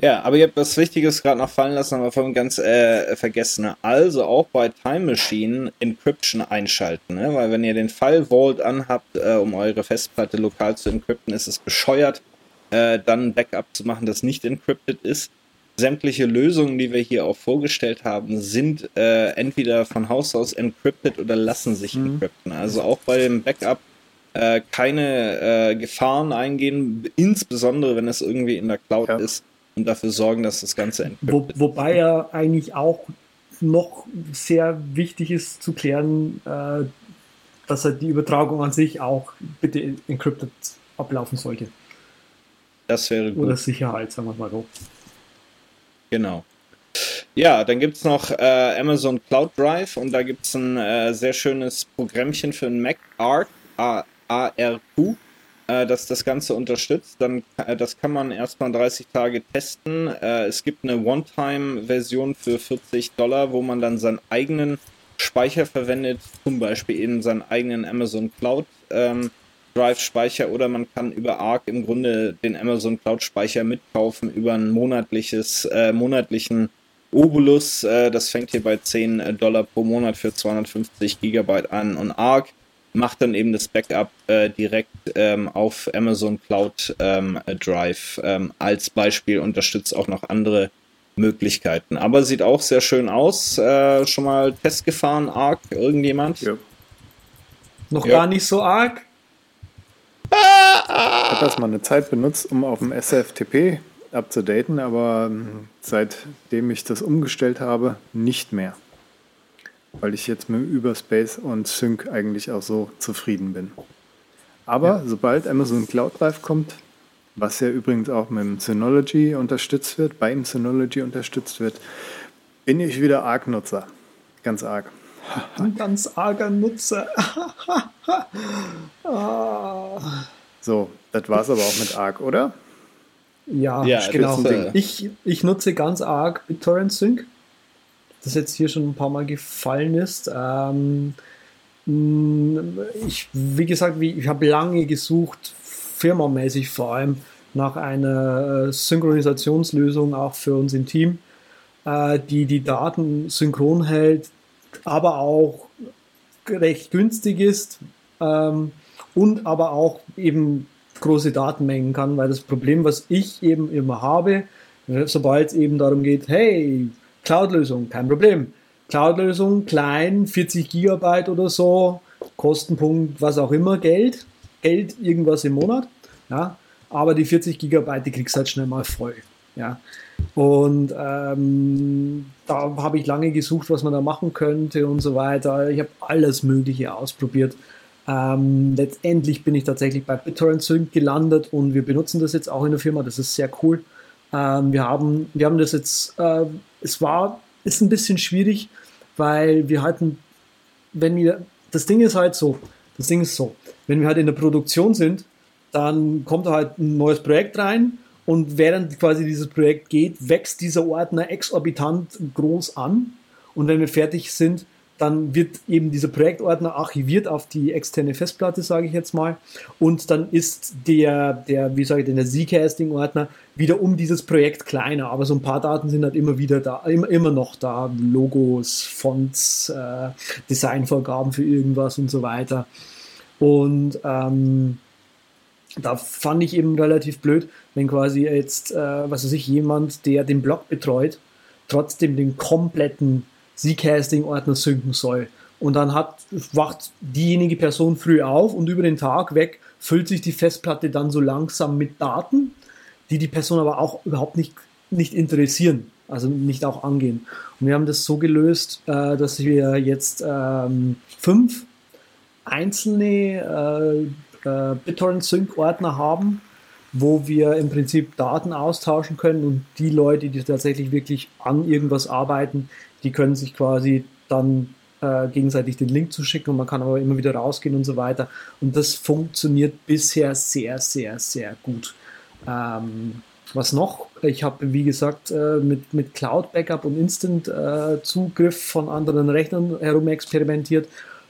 Ja, aber ihr habt was Wichtiges gerade noch fallen lassen, aber vorhin ganz äh, vergessen. ne? Also auch bei Time Machine Encryption einschalten, ne? weil wenn ihr den File Vault anhabt, äh, um eure Festplatte lokal zu encrypten, ist es bescheuert, äh, dann ein Backup zu machen, das nicht encrypted ist. Sämtliche Lösungen, die wir hier auch vorgestellt haben, sind äh, entweder von Haus aus encrypted oder lassen sich encrypten. Also auch bei dem Backup äh, keine äh, Gefahren eingehen, insbesondere wenn es irgendwie in der Cloud Ja. ist und dafür sorgen, dass das Ganze encrypted Wo, wobei ja eigentlich auch noch sehr wichtig ist zu klären, äh, dass halt die Übertragung an sich auch bitte encrypted ablaufen sollte. Das wäre gut. Oder Sicherheit, sagen wir mal so. Genau. Ja, dann gibt es noch äh, Amazon Cloud Drive und da gibt es ein äh, sehr schönes Programmchen für den Mac, ARC, A- ARQ, äh, das das Ganze unterstützt. Dann, äh, das kann man erstmal 30 Tage testen. Äh, es gibt eine One-Time-Version für 40 Dollar, wo man dann seinen eigenen Speicher verwendet, zum Beispiel eben seinen eigenen Amazon Cloud ähm, Drive Speicher oder man kann über Arc im Grunde den Amazon Cloud Speicher mitkaufen über ein monatliches, äh, monatlichen Obolus. Äh, das fängt hier bei 10 Dollar pro Monat für 250 Gigabyte an und Arc macht dann eben das Backup äh, direkt ähm, auf Amazon Cloud ähm, Drive ähm, als Beispiel, unterstützt auch noch andere Möglichkeiten. Aber sieht auch sehr schön aus. Äh, schon mal Test gefahren, Arc, irgendjemand? Ja. Noch Ja. gar nicht so arg. Ich habe das mal eine Zeit benutzt, um auf dem SFTP abzudaten, aber ähm, seitdem ich das umgestellt habe, nicht mehr. Weil ich jetzt mit dem Überspace und Sync eigentlich auch so zufrieden bin. Aber sobald Amazon Cloud Drive kommt, was ja übrigens auch mit dem Synology unterstützt wird, beim Synology unterstützt wird, bin ich wieder Arc-Nutzer. Ganz arg. Ein ganz arger Nutzer. Ah. So, das war's aber auch mit Arc, oder? Ja, Ja, genau. Ich, ich nutze ganz arg BitTorrent Sync, das jetzt hier schon ein paar Mal gefallen ist. Ähm, mh, ich, wie gesagt, wie, ich habe lange gesucht, firmamäßig vor allem, nach einer äh, Synchronisationslösung auch für uns im Team, äh, die die Daten synchron hält, aber auch recht günstig ist ähm, und aber auch eben große Datenmengen kann, weil das Problem, was ich eben immer habe, sobald es eben darum geht, hey, Cloud-Lösung, kein Problem. Cloud-Lösung, klein, 40 Gigabyte oder so, Kostenpunkt, was auch immer, Geld, Geld, irgendwas im Monat, ja, aber die 40 Gigabyte, die kriegst du halt schnell mal voll, ja. Und ähm, da habe ich lange gesucht, was man da machen könnte und so weiter. Ich habe alles Mögliche ausprobiert. Ähm, letztendlich bin ich tatsächlich bei BitTorrent Sync gelandet und wir benutzen das jetzt auch in der Firma. Das ist sehr cool. Ähm, wir, haben, wir haben das jetzt, äh, es war, ist ein bisschen schwierig, weil wir hatten, wenn wir, das Ding ist halt so, das Ding ist so, wenn wir halt in der Produktion sind, dann kommt halt ein neues Projekt rein und während quasi dieses Projekt geht, wächst dieser Ordner exorbitant groß an. Und wenn wir fertig sind, dann wird eben dieser Projektordner archiviert auf die externe Festplatte, sage ich jetzt mal. Und dann ist der, der wie sage ich denn, der Zcasting-Ordner wieder um dieses Projekt kleiner. Aber so ein paar Daten sind halt immer wieder da, immer, immer noch da. Logos, Fonts, äh, Designvorgaben für irgendwas und so weiter. Und ähm, da fand ich eben relativ blöd, wenn quasi jetzt, äh, was weiß ich, jemand, der den Blog betreut, trotzdem den kompletten Zcasting-Ordner synken soll. und dann hat, wacht diejenige Person früh auf und über den Tag weg füllt sich die Festplatte dann so langsam mit Daten, die die Person aber auch überhaupt nicht, nicht interessieren, also nicht auch angehen. Und wir haben das so gelöst, äh, dass wir jetzt ähm, fünf einzelne äh, äh, BitTorrent Sync Ordner haben, wo wir im Prinzip Daten austauschen können und die Leute, die tatsächlich wirklich an irgendwas arbeiten, die können sich quasi dann äh, gegenseitig den Link zuschicken und man kann aber immer wieder rausgehen und so weiter. Und das funktioniert bisher sehr, sehr, sehr gut. Ähm, was noch? Ich habe, wie gesagt, äh, mit, mit Cloud Backup und Instant äh, Zugriff von anderen Rechnern herum experimentiert.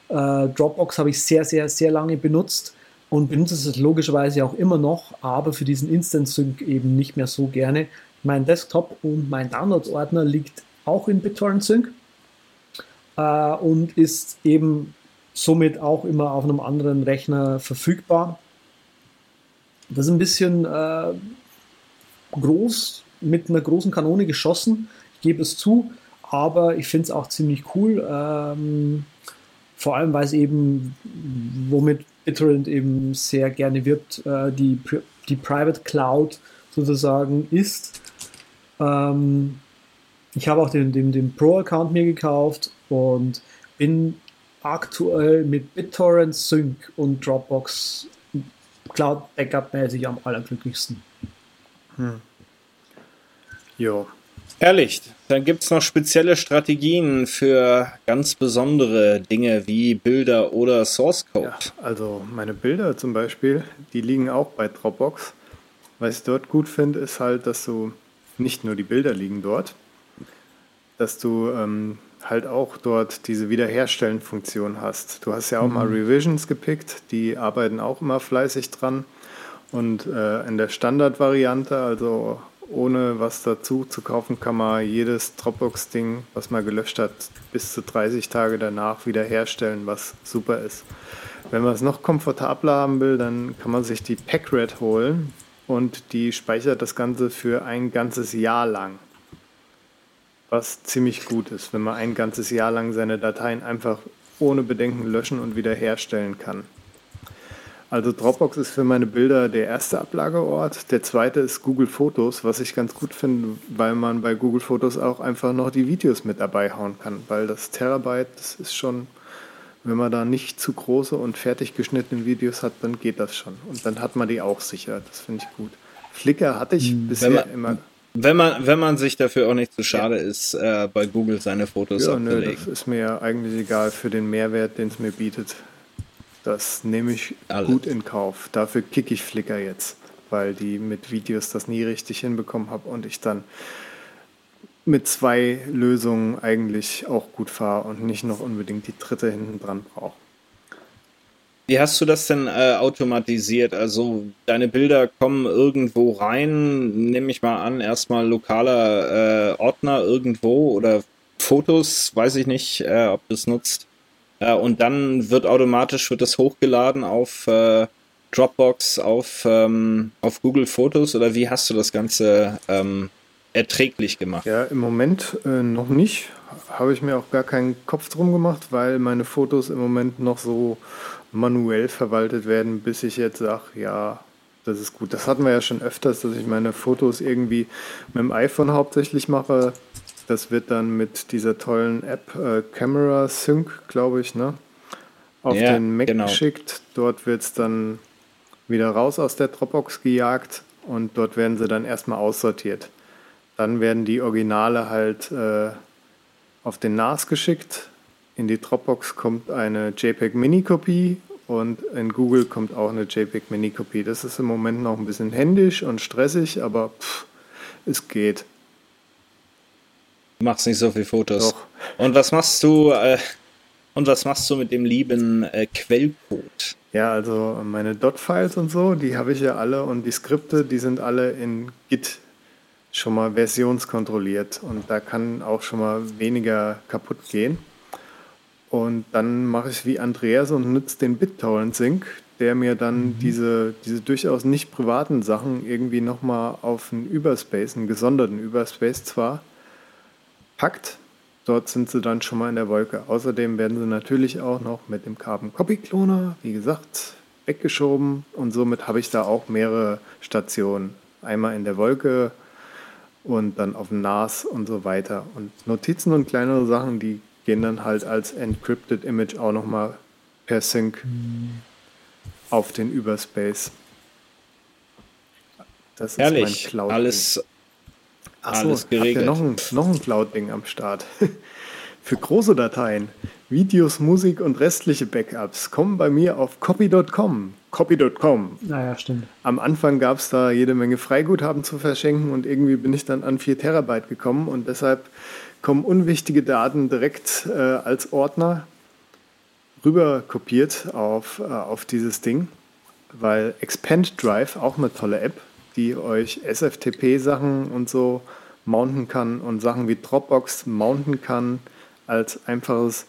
Äh, Dropbox habe ich sehr, sehr, sehr lange benutzt und benutze es logischerweise auch immer noch, aber für diesen Instant Sync eben nicht mehr so gerne. Mein Desktop und mein Downloads-Ordner liegt auch in BitTorrent Sync äh, und ist eben somit auch immer auf einem anderen Rechner verfügbar. Das ist ein bisschen äh, groß, mit einer großen Kanone geschossen, ich gebe es zu, aber ich finde es auch ziemlich cool. Ähm, vor allem, weil es eben, womit BitTorrent eben sehr gerne wirbt, äh, die, die Private Cloud sozusagen ist. Ähm, ich habe auch den, den, den Pro-Account mir gekauft und bin aktuell mit BitTorrent, Sync und Dropbox Cloud Backup mäßig am allerglücklichsten. Hm. Jo. Herrlich. Dann gibt es noch spezielle Strategien für ganz besondere Dinge wie Bilder oder Source Code. Ja, also meine Bilder zum Beispiel, die liegen auch bei Dropbox. Was ich dort gut finde, ist halt, dass du nicht nur die Bilder liegen dort, dass du ähm, halt auch dort diese Wiederherstellen-Funktion hast. Du hast ja auch mhm. mal Revisions gepickt, die arbeiten auch immer fleißig dran. Und äh, in der Standardvariante, also ohne was dazu zu kaufen, kann man jedes Dropbox-Ding, was man gelöscht hat, bis zu 30 Tage danach wiederherstellen, was super ist. Wenn man es noch komfortabler haben will, dann kann man sich die PackRed holen und die speichert das Ganze für ein ganzes Jahr lang was ziemlich gut ist, wenn man ein ganzes Jahr lang seine Dateien einfach ohne Bedenken löschen und wiederherstellen kann. Also Dropbox ist für meine Bilder der erste Ablageort. Der zweite ist Google Fotos, was ich ganz gut finde, weil man bei Google Fotos auch einfach noch die Videos mit dabei hauen kann. Weil das Terabyte, das ist schon, wenn man da nicht zu große und fertig geschnittene Videos hat, dann geht das schon. Und dann hat man die auch sicher. Das finde ich gut. Flickr hatte ich hm, bisher man, immer. Wenn man, wenn man sich dafür auch nicht zu schade ja. ist, äh, bei Google seine Fotos ja, abzulegen. Nee, das ist mir ja eigentlich egal für den Mehrwert, den es mir bietet. Das nehme ich Alle. gut in Kauf. Dafür kicke ich Flickr jetzt, weil die mit Videos das nie richtig hinbekommen habe und ich dann mit zwei Lösungen eigentlich auch gut fahre und nicht noch unbedingt die dritte hinten dran brauche. Wie hast du das denn äh, automatisiert? Also deine Bilder kommen irgendwo rein, nehme ich mal an, erstmal lokaler äh, Ordner irgendwo oder Fotos, weiß ich nicht, äh, ob du es nutzt. Äh, und dann wird automatisch wird das hochgeladen auf äh, Dropbox, auf, ähm, auf Google Fotos oder wie hast du das Ganze ähm, erträglich gemacht? Ja, im Moment äh, noch nicht. Habe ich mir auch gar keinen Kopf drum gemacht, weil meine Fotos im Moment noch so manuell verwaltet werden, bis ich jetzt sage, ja, das ist gut. Das hatten wir ja schon öfters, dass ich meine Fotos irgendwie mit dem iPhone hauptsächlich mache. Das wird dann mit dieser tollen App äh, Camera Sync, glaube ich, ne? auf ja, den Mac genau. geschickt. Dort wird es dann wieder raus aus der Dropbox gejagt und dort werden sie dann erstmal aussortiert. Dann werden die Originale halt äh, auf den NAS geschickt in die Dropbox kommt eine JPEG Mini-Kopie und in Google kommt auch eine JPEG Mini-Kopie. Das ist im Moment noch ein bisschen händisch und stressig, aber pff, es geht. Du machst nicht so viele Fotos. Doch. Und was machst du? Äh, und was machst du mit dem lieben äh, Quellcode? Ja, also meine Dot-Files und so, die habe ich ja alle und die Skripte, die sind alle in Git schon mal versionskontrolliert und da kann auch schon mal weniger kaputt gehen. Und dann mache ich wie Andreas und nutze den BitTorrent Sync, der mir dann mhm. diese, diese durchaus nicht privaten Sachen irgendwie nochmal auf einen Überspace, einen gesonderten Überspace zwar, packt. dort sind sie dann schon mal in der Wolke. Außerdem werden sie natürlich auch noch mit dem Carbon Copy Cloner, wie gesagt, weggeschoben und somit habe ich da auch mehrere Stationen. Einmal in der Wolke und dann auf dem NAS und so weiter. Und Notizen und kleinere Sachen, die gehen dann halt als Encrypted Image auch nochmal per Sync auf den Überspace. Das ist Herrlich. mein Cloud. Alles, Achso, alles geregelt. noch ein, noch ein Cloud-Ding am Start. Für große Dateien, Videos, Musik und restliche Backups kommen bei mir auf copy.com. Copy.com. Naja, stimmt. Am Anfang gab es da jede Menge Freiguthaben zu verschenken und irgendwie bin ich dann an 4 Terabyte gekommen und deshalb kommen unwichtige Daten direkt äh, als Ordner rüber kopiert auf, äh, auf dieses Ding, weil Expand Drive, auch eine tolle App, die euch SFTP-Sachen und so mounten kann und Sachen wie Dropbox mounten kann als einfaches,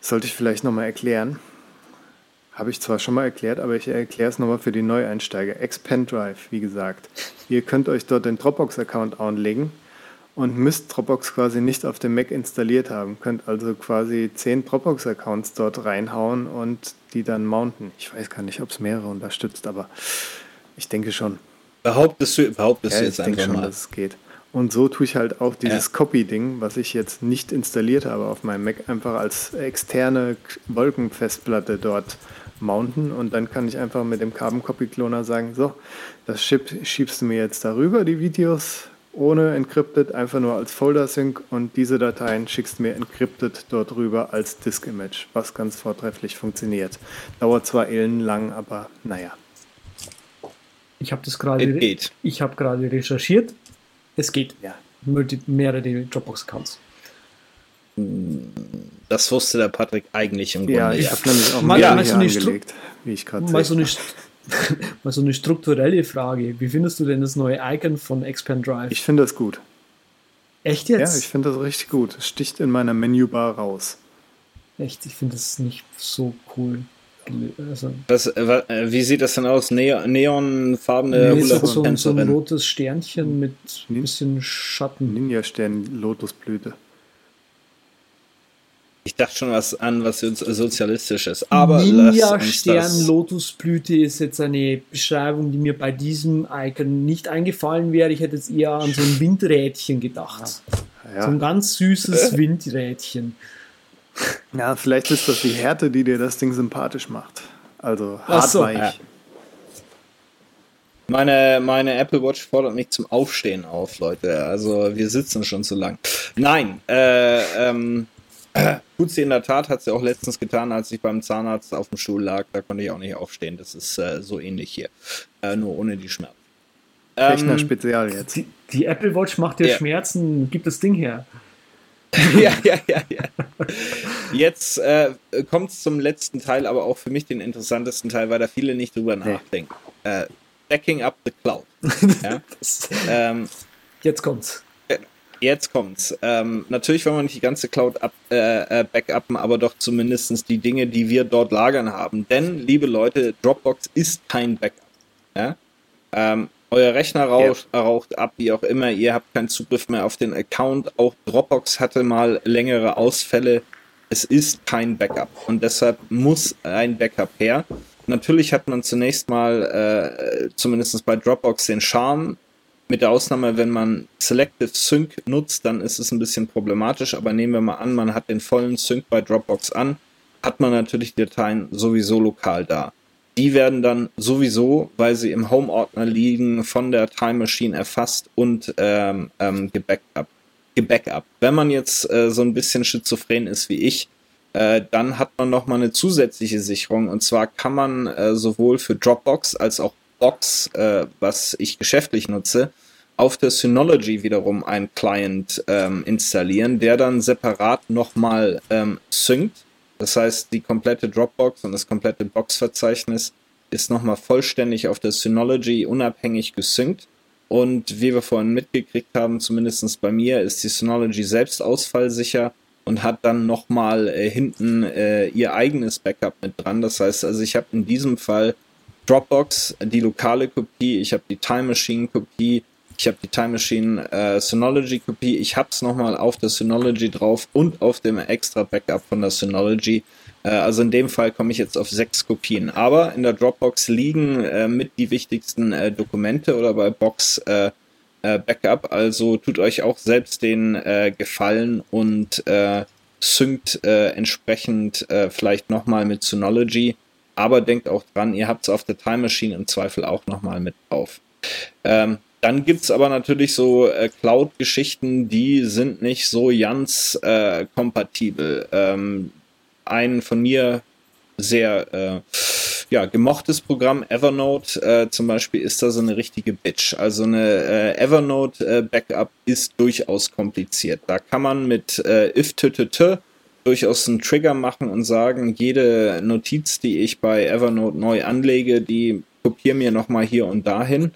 sollte ich vielleicht nochmal erklären. Habe ich zwar schon mal erklärt, aber ich erkläre es nochmal für die Neueinsteiger. Expand Drive, wie gesagt. Ihr könnt euch dort den Dropbox-Account anlegen und müsst Dropbox quasi nicht auf dem Mac installiert haben. Könnt also quasi zehn Dropbox-Accounts dort reinhauen und die dann mounten. Ich weiß gar nicht, ob es mehrere unterstützt, aber ich denke schon. Behauptest du, behauptest Ja, du ich jetzt denke einfach schon, mal. dass es geht. Und so tue ich halt auch dieses Ja. Copy-Ding, was ich jetzt nicht installiert habe auf meinem Mac, einfach als externe Wolkenfestplatte dort mounten und dann kann ich einfach mit dem Carbon Copy Cloner sagen, so, das schieb, schiebst du mir jetzt darüber, die Videos, ohne encrypted, einfach nur als Folder Sync und diese Dateien schickst du mir encrypted dort rüber als Disk Image, was ganz vortrefflich funktioniert. Dauert zwar ellenlang, aber naja. Ich habe das gerade. Ich habe gerade recherchiert. Es geht. Ja. Multi mehrere Dropbox-Accounts. Das wusste der Patrick eigentlich im Grunde. Ja, ich habe nämlich auch Mal- eine Stru- angelegt, wie ich gerade Mal so, sehe. mal so eine strukturelle Frage. Wie findest du denn das neue Icon von Expand Drive? Ich finde das gut. Echt Ja, jetzt? ich finde das richtig gut. Es sticht in meiner Menübar raus. Echt, ich finde das nicht so cool. Also, Was, äh, wa- wie sieht das denn aus? Ne neonfarbene nee, so, so, so ein rotes Sternchen mit ein bisschen Schatten. Ninja-Stern, Lotusblüte. Ich dachte schon was an, was so- sozialistisch ist. Aber Ninja Stern Lotusblüte ist jetzt eine Beschreibung, die mir bei diesem Icon nicht eingefallen wäre. Ich hätte jetzt eher an so ein Windrädchen gedacht. So ein Ja. ganz süßes Windrädchen. ja, vielleicht ist das die Härte, die dir das Ding sympathisch macht. Also Ach so, hartweich. ja. Meine, meine Apple Watch fordert mich zum Aufstehen auf, Leute. Also wir sitzen schon zu lang. Nein, äh, ähm, tut sie in der Tat, hat sie auch letztens getan, als ich beim Zahnarzt auf dem Stuhl lag. Da konnte ich auch nicht aufstehen. Das ist äh, so ähnlich hier. Äh, nur ohne die Schmerzen. Rechner Ähm, Spezial jetzt. Die, die Apple Watch macht dir Ja. Schmerzen, gib das Ding her. ja, ja, ja, ja. Jetzt äh, kommt es zum letzten Teil, aber auch für mich den interessantesten Teil, weil da viele nicht drüber nachdenken. Äh, backing up the cloud. ja? Das, ähm, jetzt kommt's. Jetzt kommt's. Ähm, natürlich wollen wir nicht die ganze Cloud up, äh, äh, backuppen, aber doch zumindest die Dinge, die wir dort lagern haben. Denn, liebe Leute, Dropbox ist kein Backup. Ja? Ähm, euer Rechner raucht, raucht ab, wie auch immer. Ihr habt keinen Zugriff mehr auf den Account. Auch Dropbox hatte mal längere Ausfälle. Es ist kein Backup und deshalb muss ein Backup her. Natürlich hat man zunächst mal, äh, zumindest bei Dropbox, den Charme. Mit der Ausnahme, wenn man Selective Sync nutzt, dann ist es ein bisschen problematisch. Aber nehmen wir mal an, man hat den vollen Sync bei Dropbox an, hat man natürlich die Dateien sowieso lokal da. Die werden dann sowieso, weil sie im Home-Ordner liegen, von der Time Machine erfasst und ähm, ähm, gebackupt. gebackup. Wenn man jetzt äh, so ein bisschen schizophren ist wie ich, äh, dann hat man noch mal eine zusätzliche Sicherung. Und zwar kann man äh, sowohl für Dropbox als auch Box, äh, was ich geschäftlich nutze, auf der Synology wiederum einen Client ähm, installieren, der dann separat nochmal ähm, synkt. Das heißt, die komplette Dropbox und das komplette Box-Verzeichnis ist nochmal vollständig auf der Synology unabhängig gesynkt. Und wie wir vorhin mitgekriegt haben, zumindest bei mir, ist die Synology selbst ausfallsicher und hat dann nochmal äh, hinten äh, ihr eigenes Backup mit dran. Das heißt, also ich habe in diesem Fall Dropbox, die lokale Kopie, ich habe die Time Machine Kopie Ich habe die Time Machine äh, Synology Kopie. Ich habe es nochmal auf der Synology drauf und auf dem extra Backup von der Synology. Äh, also in dem Fall komme ich jetzt auf sechs Kopien. Aber in der Dropbox liegen äh, mit die wichtigsten äh, Dokumente oder bei Box äh, äh, Backup. Also tut euch auch selbst den Gefallen und synkt entsprechend vielleicht nochmal mit Synology. Aber denkt auch dran, ihr habt es auf der Time Machine im Zweifel auch nochmal mit drauf. Ähm, dann gibt's aber natürlich so äh, Cloud-Geschichten, die sind nicht so ganz äh, kompatibel. Ähm, ein von mir sehr äh, ja, gemochtes Programm, Evernote äh, zum Beispiel, ist da so eine richtige Bitch. Also eine äh, Evernote-Backup äh, ist durchaus kompliziert. Da kann man mit äh, if t -t -t durchaus einen Trigger machen und sagen, jede Notiz, die ich bei Evernote neu anlege, die kopiere mir nochmal hier und dahin.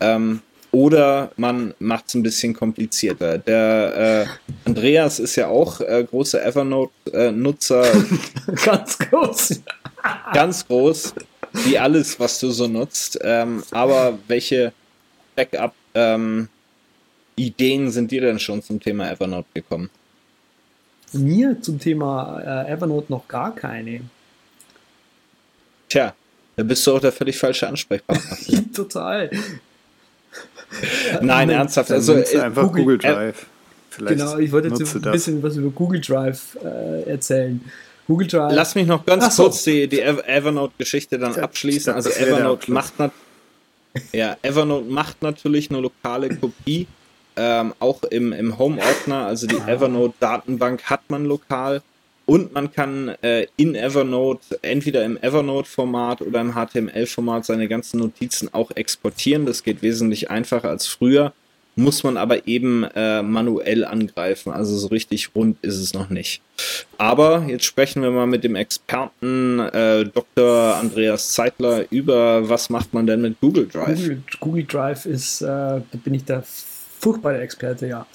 Ähm, oder man macht es ein bisschen komplizierter. Der äh, Andreas ist ja auch äh, großer Evernote-Nutzer. Ganz groß. Ganz groß, wie alles, was du so nutzt. Ähm, aber welche Backup-Ideen ähm, sind dir denn schon zum Thema Evernote gekommen? Mir zum Thema äh, Evernote noch gar keine. Tja, da bist du auch der völlig falsche Ansprechpartner. Total. Nein, ernsthaft. Also äh, einfach Google, Google Drive. Vielleicht genau, ich wollte jetzt ein bisschen was über Google Drive äh, erzählen. Google Drive. Lass mich noch ganz so. kurz die, die Evernote-Geschichte dann abschließen. Also Evernote macht, ja, Evernote macht natürlich eine lokale Kopie, ähm, auch im, im Home-Ordner. Also die Evernote-Datenbank hat man lokal. Und man kann äh, in Evernote entweder im Evernote-Format oder im HTML-Format seine ganzen Notizen auch exportieren. Das geht wesentlich einfacher als früher. Muss man aber eben äh, manuell angreifen. Also so richtig rund ist es noch nicht. Aber jetzt sprechen wir mal mit dem Experten äh, Dr. Andreas Zeitler über, was macht man denn mit Google Drive? Google, Google Drive ist, äh, da bin ich der furchtbare Experte, ja.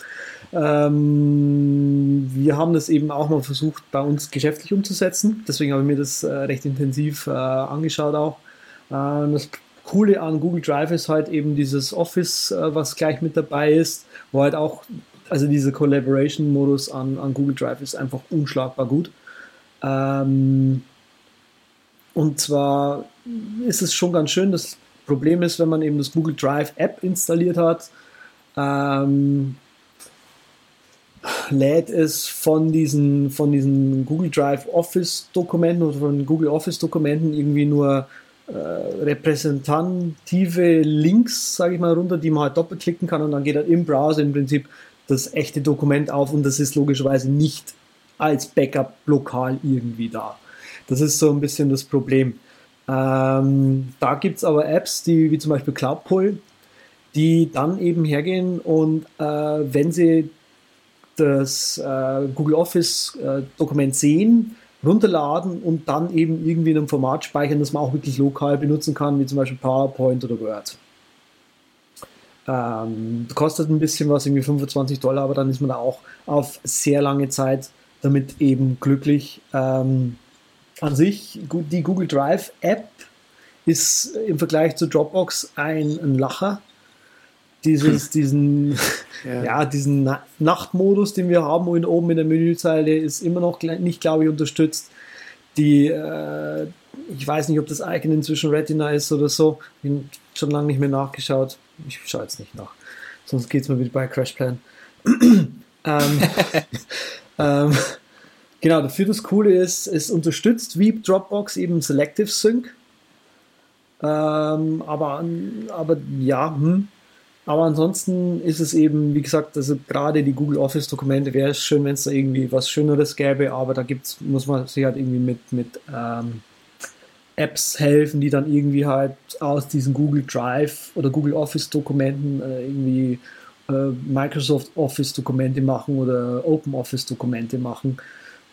Ähm, wir haben das eben auch mal versucht, bei uns geschäftlich umzusetzen. Deswegen habe ich mir das äh, recht intensiv äh, angeschaut auch. Äh, das Coole an Google Drive ist halt eben dieses Office, äh, was gleich mit dabei ist, wo halt auch, also dieser Collaboration-Modus an, an Google Drive ist einfach unschlagbar gut. Ähm, und zwar ist es schon ganz schön. Das Problem ist, wenn man eben das Google Drive App installiert hat, ähm, lädt es von diesen, von diesen Google Drive Office Dokumenten oder von Google Office Dokumenten irgendwie nur äh, repräsentative Links, sage ich mal, runter, die man halt doppelklicken kann und dann geht halt im Browser im Prinzip das echte Dokument auf und das ist logischerweise nicht als Backup lokal irgendwie da. Das ist so ein bisschen das Problem. Ähm, da gibt es aber Apps, die wie zum Beispiel Cloudpull, die dann eben hergehen und äh, wenn sie das äh, Google Office äh, Dokument sehen, runterladen und dann eben irgendwie in einem Format speichern, das man auch wirklich lokal benutzen kann, wie zum Beispiel PowerPoint oder Word. Ähm, kostet ein bisschen was, irgendwie 25 Dollar, aber dann ist man da auch auf sehr lange Zeit damit eben glücklich. Ähm, an sich, die Google Drive App ist im Vergleich zu Dropbox ein, ein Lacher dieses, diesen, ja. ja. diesen Na Nachtmodus, den wir haben und oben in der Menüzeile, ist immer noch nicht, glaube ich, unterstützt. Die, äh, ich weiß nicht, ob das Icon inzwischen Retina ist oder so. Ich habe schon lange nicht mehr nachgeschaut. Ich schaue jetzt nicht nach. Sonst geht es mir wieder bei Crashplan. ähm, ähm, genau, dafür das Coole ist, es unterstützt wie Dropbox eben Selective Sync. Ähm, aber, aber ja, hm, aber ansonsten ist es eben, wie gesagt, also gerade die Google Office Dokumente wäre es schön, wenn es da irgendwie was Schöneres gäbe, aber da gibt's, muss man sich halt irgendwie mit, mit ähm, Apps helfen, die dann irgendwie halt aus diesen Google Drive oder Google Office Dokumenten äh, irgendwie äh, Microsoft Office Dokumente machen oder Open Office Dokumente machen.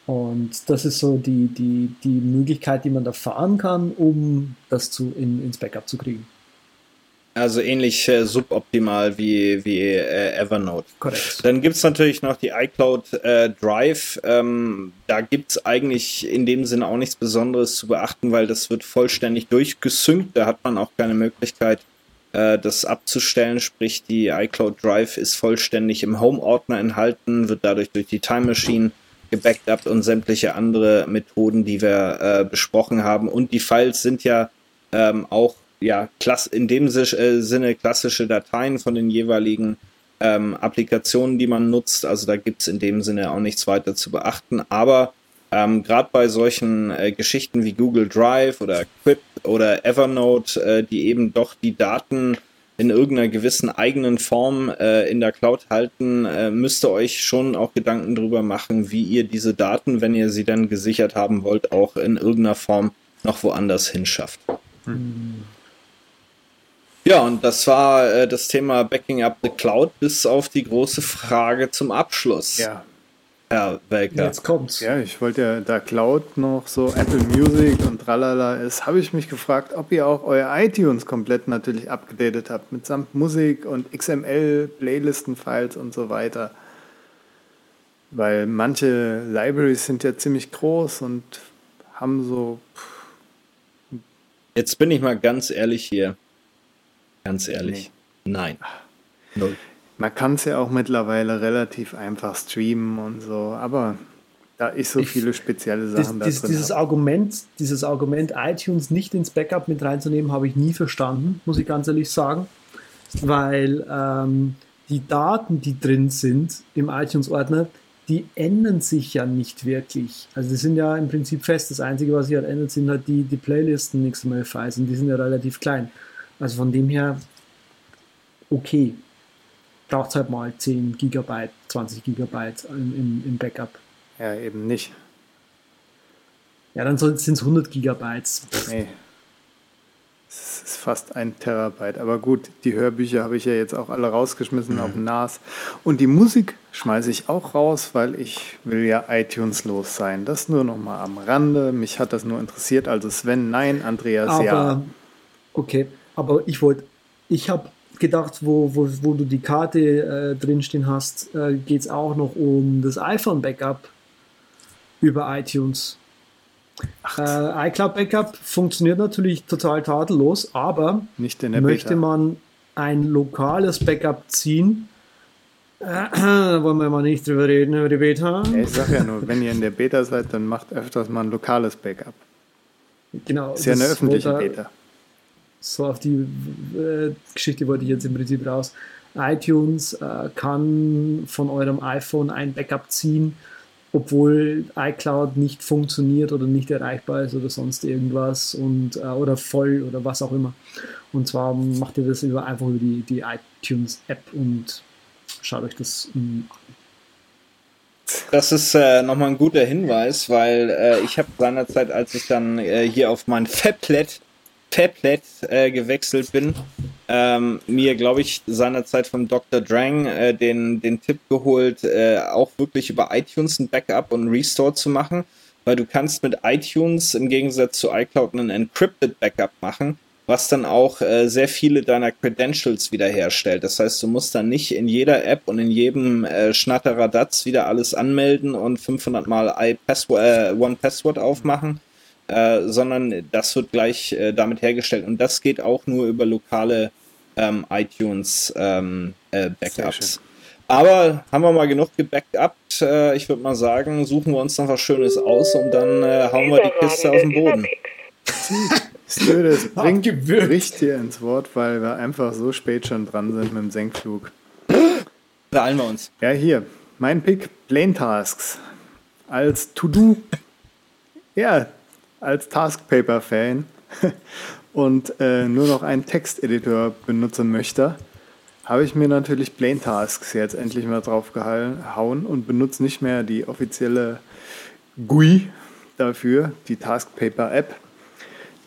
Und das ist so die, die, die Möglichkeit, die man da fahren kann, um das zu, in, ins Backup zu kriegen. Also ähnlich äh, suboptimal wie, wie äh, Evernote. Korrekt. Dann gibt's natürlich noch die iCloud äh, Drive. Ähm, da gibt's eigentlich in dem Sinne auch nichts Besonderes zu beachten, weil das wird vollständig durchgesynkt. Da hat man auch keine Möglichkeit, äh, das abzustellen, sprich die iCloud Drive ist vollständig im Home-Ordner enthalten, wird dadurch durch die Time Machine gebackupt und sämtliche andere Methoden, die wir äh, besprochen haben. Und die Files sind ja ähm, auch ja, klass in dem äh, Sinne klassische Dateien von den jeweiligen ähm, Applikationen, die man nutzt. Also da gibt es in dem Sinne auch nichts weiter zu beachten. Aber ähm, gerade bei solchen äh, Geschichten wie Google Drive oder Quip oder Evernote, äh, die eben doch die Daten in irgendeiner gewissen eigenen Form äh, in der Cloud halten, äh, müsst ihr euch schon auch Gedanken darüber machen, wie ihr diese Daten, wenn ihr sie dann gesichert haben wollt, auch in irgendeiner Form noch woanders hinschafft. Hm. Ja, und das war äh, das Thema Backing up the Cloud bis auf die große Frage zum Abschluss. Ja. Herr Welker. Jetzt kommt's. Ja, ich wollte ja, da Cloud noch so Apple Music und tralala ist, habe ich mich gefragt, ob ihr auch euer iTunes komplett natürlich abgedatet habt, mitsamt Musik und XML, Playlisten-Files und so weiter. Weil manche Libraries sind ja ziemlich groß und haben so. Jetzt bin ich mal ganz ehrlich hier. Ganz ehrlich. Nee. Nein. Null. Man kann es ja auch mittlerweile relativ einfach streamen und so, aber da ist so ich, viele spezielle Sachen dies, da drin. Dieses Argument, dieses Argument, iTunes nicht ins Backup mit reinzunehmen, habe ich nie verstanden, muss ich ganz ehrlich sagen. Weil ähm, die Daten, die drin sind im iTunes-Ordner, die ändern sich ja nicht wirklich. Also die sind ja im Prinzip fest. Das Einzige, was sich halt ändert, sind halt die, die Playlisten XML-Files und die sind ja relativ klein. Also von dem her, okay, braucht es halt mal 10 Gigabyte, 20 Gigabyte im, im, Backup. Ja, eben nicht. Ja, dann sind es 100 Gigabytes. Nee. Das ist fast ein Terabyte. Aber gut, die Hörbücher habe ich ja jetzt auch alle rausgeschmissen mhm. auf NAS. Und die Musik schmeiße ich auch raus, weil ich will ja iTunes los sein. Das nur noch mal am Rande. Mich hat das nur interessiert. Also Sven, nein, Andreas, Aber, ja. Okay, aber ich wollte, ich habe gedacht, wo, wo, wo du die Karte äh, drinstehen hast, äh, geht es auch noch um das iPhone-Backup über iTunes. Äh, iCloud Backup funktioniert natürlich total tadellos, aber möchte man ein lokales Backup ziehen, äh, wollen wir mal nicht drüber reden, über die Beta. Ja, ich sag ja nur, wenn ihr in der Beta seid, dann macht öfters mal ein lokales Backup. Genau. Ist ja eine öffentliche Beta so auf die äh, Geschichte wollte ich jetzt im Prinzip raus. iTunes äh, kann von eurem iPhone ein Backup ziehen, obwohl iCloud nicht funktioniert oder nicht erreichbar ist oder sonst irgendwas und äh, oder voll oder was auch immer. Und zwar macht ihr das über, einfach über die, die iTunes App und schaut euch das an. Das ist äh, nochmal ein guter Hinweis, weil äh, ich habe seinerzeit, als ich dann äh, hier auf mein Fablet Tablet äh, gewechselt bin, ähm, mir, glaube ich, seinerzeit vom Dr. Drang äh, den, den Tipp geholt, äh, auch wirklich über iTunes ein Backup und Restore zu machen, weil du kannst mit iTunes im Gegensatz zu iCloud einen Encrypted Backup machen, was dann auch äh, sehr viele deiner Credentials wiederherstellt. Das heißt, du musst dann nicht in jeder App und in jedem äh, Schnatteradatz wieder alles anmelden und 500 mal iPassword, äh, One Password aufmachen, äh, sondern das wird gleich äh, damit hergestellt. Und das geht auch nur über lokale ähm, iTunes ähm, äh, Backups. Aber haben wir mal genug gebackupt. Äh, ich würde mal sagen, suchen wir uns noch was Schönes aus und dann äh, hauen wir die Kiste aus dem Boden. das bringt richtig ins Wort, weil wir einfach so spät schon dran sind mit dem Senkflug. Beeilen wir uns. Ja, hier. Mein Pick, Plane Tasks. Als To-Do. ja, als Taskpaper-Fan und äh, nur noch einen Texteditor benutzen möchte, habe ich mir natürlich Plain Tasks jetzt endlich mal drauf gehauen und benutze nicht mehr die offizielle GUI dafür, die Taskpaper-App,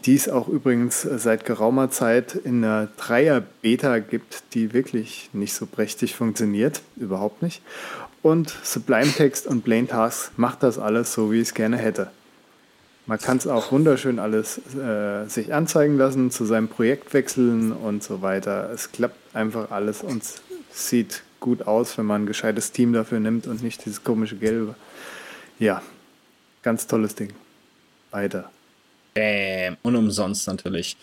die es auch übrigens seit geraumer Zeit in einer Dreier-Beta gibt, die wirklich nicht so prächtig funktioniert, überhaupt nicht. Und Sublime Text und Plain Tasks macht das alles so, wie ich es gerne hätte. Man kann es auch wunderschön alles äh, sich anzeigen lassen, zu seinem Projekt wechseln und so weiter. Es klappt einfach alles und sieht gut aus, wenn man ein gescheites Team dafür nimmt und nicht dieses komische Gelbe. Ja, ganz tolles Ding. Weiter. Bäm. Und umsonst natürlich.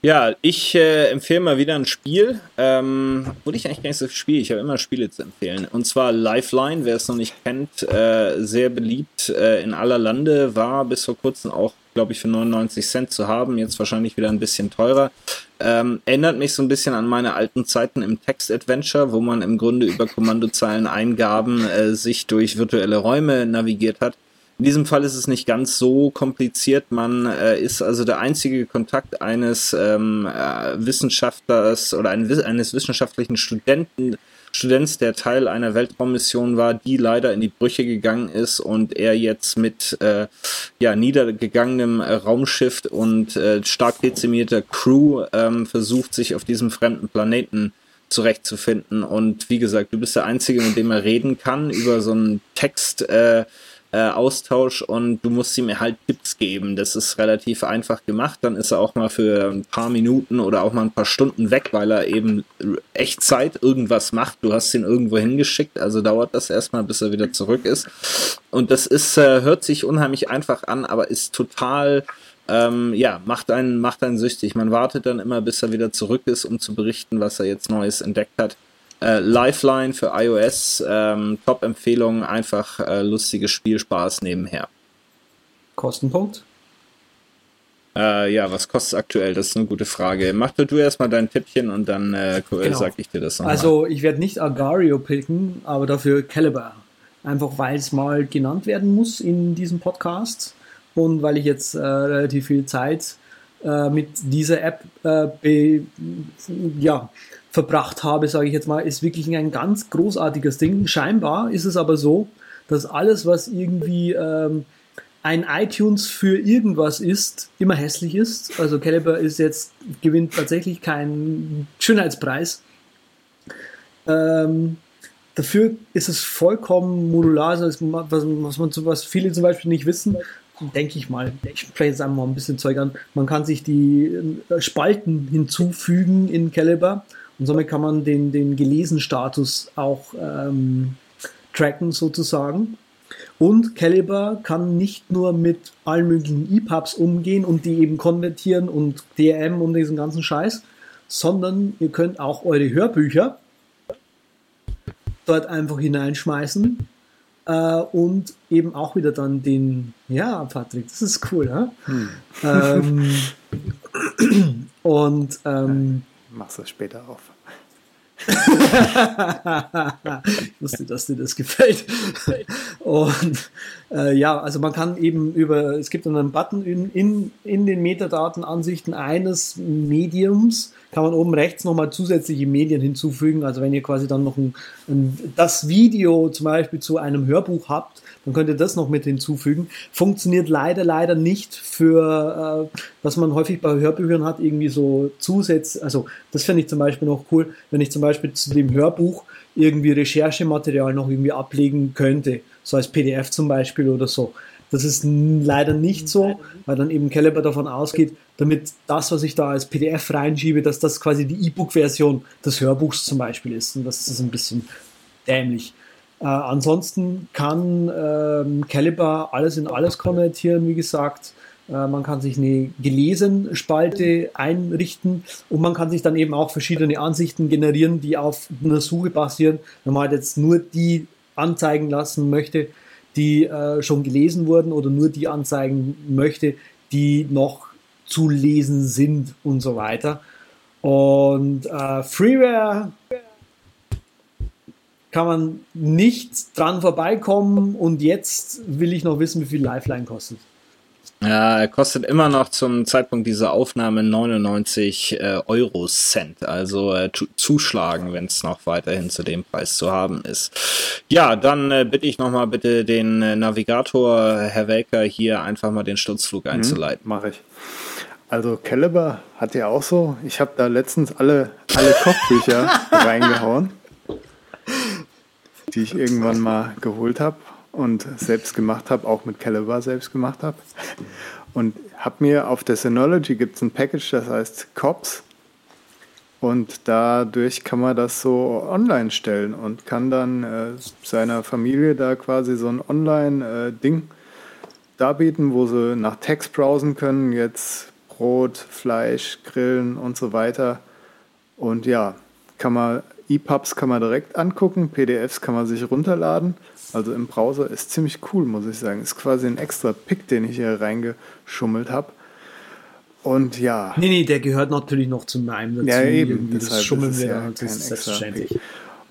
Ja, ich äh, empfehle mal wieder ein Spiel. Ähm, obwohl ich eigentlich gar nicht so viel spiele. Ich habe immer Spiele zu empfehlen. Und zwar Lifeline, wer es noch nicht kennt, äh, sehr beliebt äh, in aller Lande, war bis vor kurzem auch, glaube ich, für 99 Cent zu haben. Jetzt wahrscheinlich wieder ein bisschen teurer. Ähm, erinnert mich so ein bisschen an meine alten Zeiten im Text-Adventure, wo man im Grunde über Kommandozeilen-Eingaben äh, sich durch virtuelle Räume navigiert hat. In diesem Fall ist es nicht ganz so kompliziert. Man äh, ist also der einzige Kontakt eines ähm, äh, Wissenschaftlers oder ein, eines wissenschaftlichen Studenten, Students, der Teil einer Weltraummission war, die leider in die Brüche gegangen ist und er jetzt mit äh, ja, niedergegangenem Raumschiff und äh, stark dezimierter Crew ähm, versucht, sich auf diesem fremden Planeten zurechtzufinden. Und wie gesagt, du bist der Einzige, mit dem er reden kann über so einen Text. Äh, äh, Austausch und du musst ihm halt Tipps geben. Das ist relativ einfach gemacht. Dann ist er auch mal für ein paar Minuten oder auch mal ein paar Stunden weg, weil er eben Echtzeit irgendwas macht. Du hast ihn irgendwo hingeschickt, also dauert das erstmal, bis er wieder zurück ist. Und das ist, äh, hört sich unheimlich einfach an, aber ist total ähm, ja, macht einen, macht einen süchtig. Man wartet dann immer, bis er wieder zurück ist, um zu berichten, was er jetzt Neues entdeckt hat. Äh, Lifeline für iOS, ähm, Top-Empfehlung, einfach äh, lustiges Spielspaß nebenher. Kostenpunkt? Äh, ja, was kostet es aktuell? Das ist eine gute Frage. Mach du erstmal dein Tippchen und dann äh, genau. sag ich dir das nochmal. Also, ich werde nicht Agario picken, aber dafür Caliber. Einfach weil es mal genannt werden muss in diesem Podcast und weil ich jetzt äh, relativ viel Zeit äh, mit dieser App äh, be, ja, verbracht habe, sage ich jetzt mal, ist wirklich ein ganz großartiges Ding. Scheinbar ist es aber so, dass alles, was irgendwie ähm, ein iTunes für irgendwas ist, immer hässlich ist. Also Caliber ist jetzt, gewinnt tatsächlich keinen Schönheitspreis. Ähm, dafür ist es vollkommen modular, also was, was, man, was viele zum Beispiel nicht wissen, denke ich mal, ich spreche jetzt einfach mal ein bisschen Zeug an, man kann sich die äh, Spalten hinzufügen in Caliber und somit kann man den, den Gelesen-Status auch ähm, tracken sozusagen. Und Caliber kann nicht nur mit allen möglichen EPUBs umgehen und die eben konvertieren und DRM und diesen ganzen Scheiß, sondern ihr könnt auch eure Hörbücher dort einfach hineinschmeißen äh, und eben auch wieder dann den, ja, Patrick, das ist cool, ja? Hm. Ähm, und ähm, machst das später auf. ich wusste, dass dir das gefällt. Und äh, ja, also man kann eben über, es gibt einen Button in, in, in den Metadatenansichten eines Mediums, kann man oben rechts nochmal zusätzliche Medien hinzufügen. Also wenn ihr quasi dann noch ein, ein, das Video zum Beispiel zu einem Hörbuch habt, dann könnt ihr das noch mit hinzufügen. Funktioniert leider, leider nicht für, äh, was man häufig bei Hörbüchern hat, irgendwie so Zusatz, also das finde ich zum Beispiel noch cool, wenn ich zum Beispiel zu dem Hörbuch irgendwie Recherchematerial noch irgendwie ablegen könnte, so als PDF zum Beispiel oder so. Das ist leider nicht so, weil dann eben Caliber davon ausgeht, damit das, was ich da als PDF reinschiebe, dass das quasi die E-Book-Version des Hörbuchs zum Beispiel ist. Und das ist ein bisschen dämlich. Äh, ansonsten kann ähm, Caliber alles in alles konvertieren, wie gesagt. Äh, man kann sich eine gelesen Spalte einrichten und man kann sich dann eben auch verschiedene Ansichten generieren, die auf einer Suche basieren. Wenn man halt jetzt nur die anzeigen lassen möchte, die äh, schon gelesen wurden oder nur die anzeigen möchte, die noch zu lesen sind und so weiter. Und äh, Freeware kann man nicht dran vorbeikommen und jetzt will ich noch wissen, wie viel Lifeline kostet. Ja, er kostet immer noch zum Zeitpunkt dieser Aufnahme 99 äh, Euro Cent. Also äh, zuschlagen, wenn es noch weiterhin zu dem Preis zu haben ist. Ja, dann äh, bitte ich nochmal bitte den äh, Navigator, Herr Welker, hier einfach mal den Sturzflug mhm, einzuleiten. Mache ich. Also Caliber hat ja auch so. Ich habe da letztens alle, alle Kochbücher reingehauen die ich irgendwann mal geholt habe und selbst gemacht habe, auch mit Caliber selbst gemacht habe. Und habe mir auf der Synology gibt es ein Package, das heißt COPS. Und dadurch kann man das so online stellen und kann dann äh, seiner Familie da quasi so ein Online-Ding äh, darbieten, wo sie nach Text browsen können. Jetzt Brot, Fleisch, Grillen und so weiter. Und ja, kann man EPUBs kann man direkt angucken, PDFs kann man sich runterladen. Also im Browser ist ziemlich cool, muss ich sagen. Ist quasi ein extra Pick, den ich hier reingeschummelt habe. Und ja. Nee, nee, der gehört natürlich noch zu meinem dazu. Ja, eben. Irgendwie Deshalb das schummeln ist wir ja das ist selbstverständlich. Pick.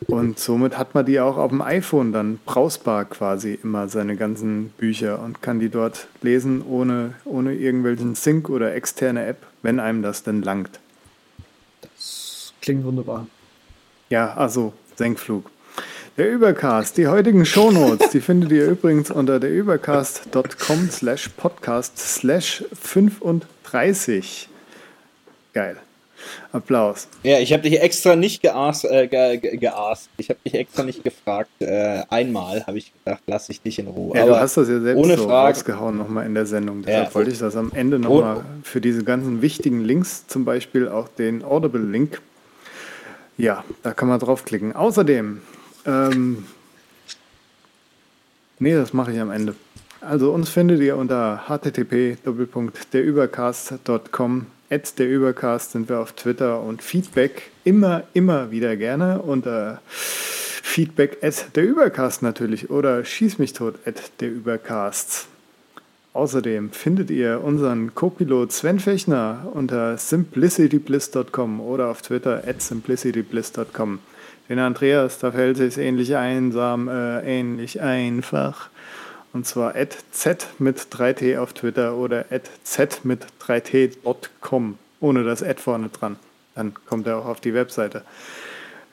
Und somit hat man die auch auf dem iPhone dann browsbar quasi immer seine ganzen Bücher und kann die dort lesen ohne, ohne irgendwelchen Sync oder externe App, wenn einem das denn langt. Klingt wunderbar. Ja, also Senkflug. Der Übercast, die heutigen Shownotes, die findet ihr übrigens unter derübercast.com slash podcast slash 35. Geil. Applaus. Ja, ich habe dich extra nicht geaßt, äh, ge, ge, geaßt. Ich habe dich extra nicht gefragt. Äh, einmal habe ich gedacht, lasse ich dich in Ruhe. Ja, Aber du hast das ja selbst ohne so Frage. rausgehauen nochmal in der Sendung. Deshalb Ja. wollte ich das am Ende nochmal für diese ganzen wichtigen Links, zum Beispiel auch den Audible-Link. Ja, da kann man draufklicken. Außerdem, ähm, nee, das mache ich am Ende. Also uns findet ihr unter http://derübercast.com. At der Übercast sind wir auf Twitter und Feedback immer, immer wieder gerne unter Feedback at der Übercast natürlich oder schieß mich tot at der Übercast. Außerdem findet ihr unseren Co-Pilot Sven Fechner unter simplicitybliss.com oder auf Twitter at simplicitybliss.com. Den Andreas, da fällt es ähnlich einsam, äh, ähnlich einfach. Und zwar at z mit 3t auf Twitter oder at z mit 3t.com, ohne das Ad vorne dran. Dann kommt er auch auf die Webseite.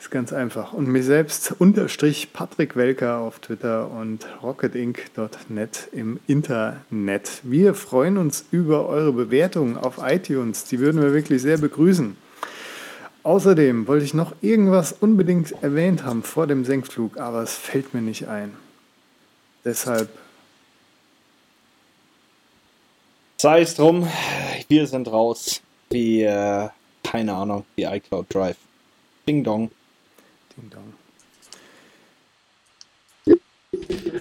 Ist ganz einfach. Und mich selbst unterstrich Patrick Welker auf Twitter und rocketinc.net im Internet. Wir freuen uns über eure Bewertungen auf iTunes. Die würden wir wirklich sehr begrüßen. Außerdem wollte ich noch irgendwas unbedingt erwähnt haben vor dem Senkflug, aber es fällt mir nicht ein. Deshalb Sei es drum, wir sind raus. Wie, äh, keine Ahnung, wie iCloud Drive. Ding Dong. Ding Dong.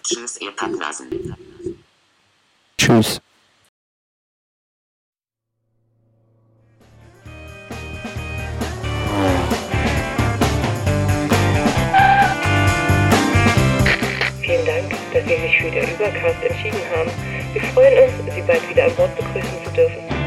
Tschüss, ihr Pappnasen. Tschüss. Vielen Dank, dass Sie sich für den Übercast entschieden haben. Wir freuen uns, Sie bald wieder an Bord begrüßen zu dürfen.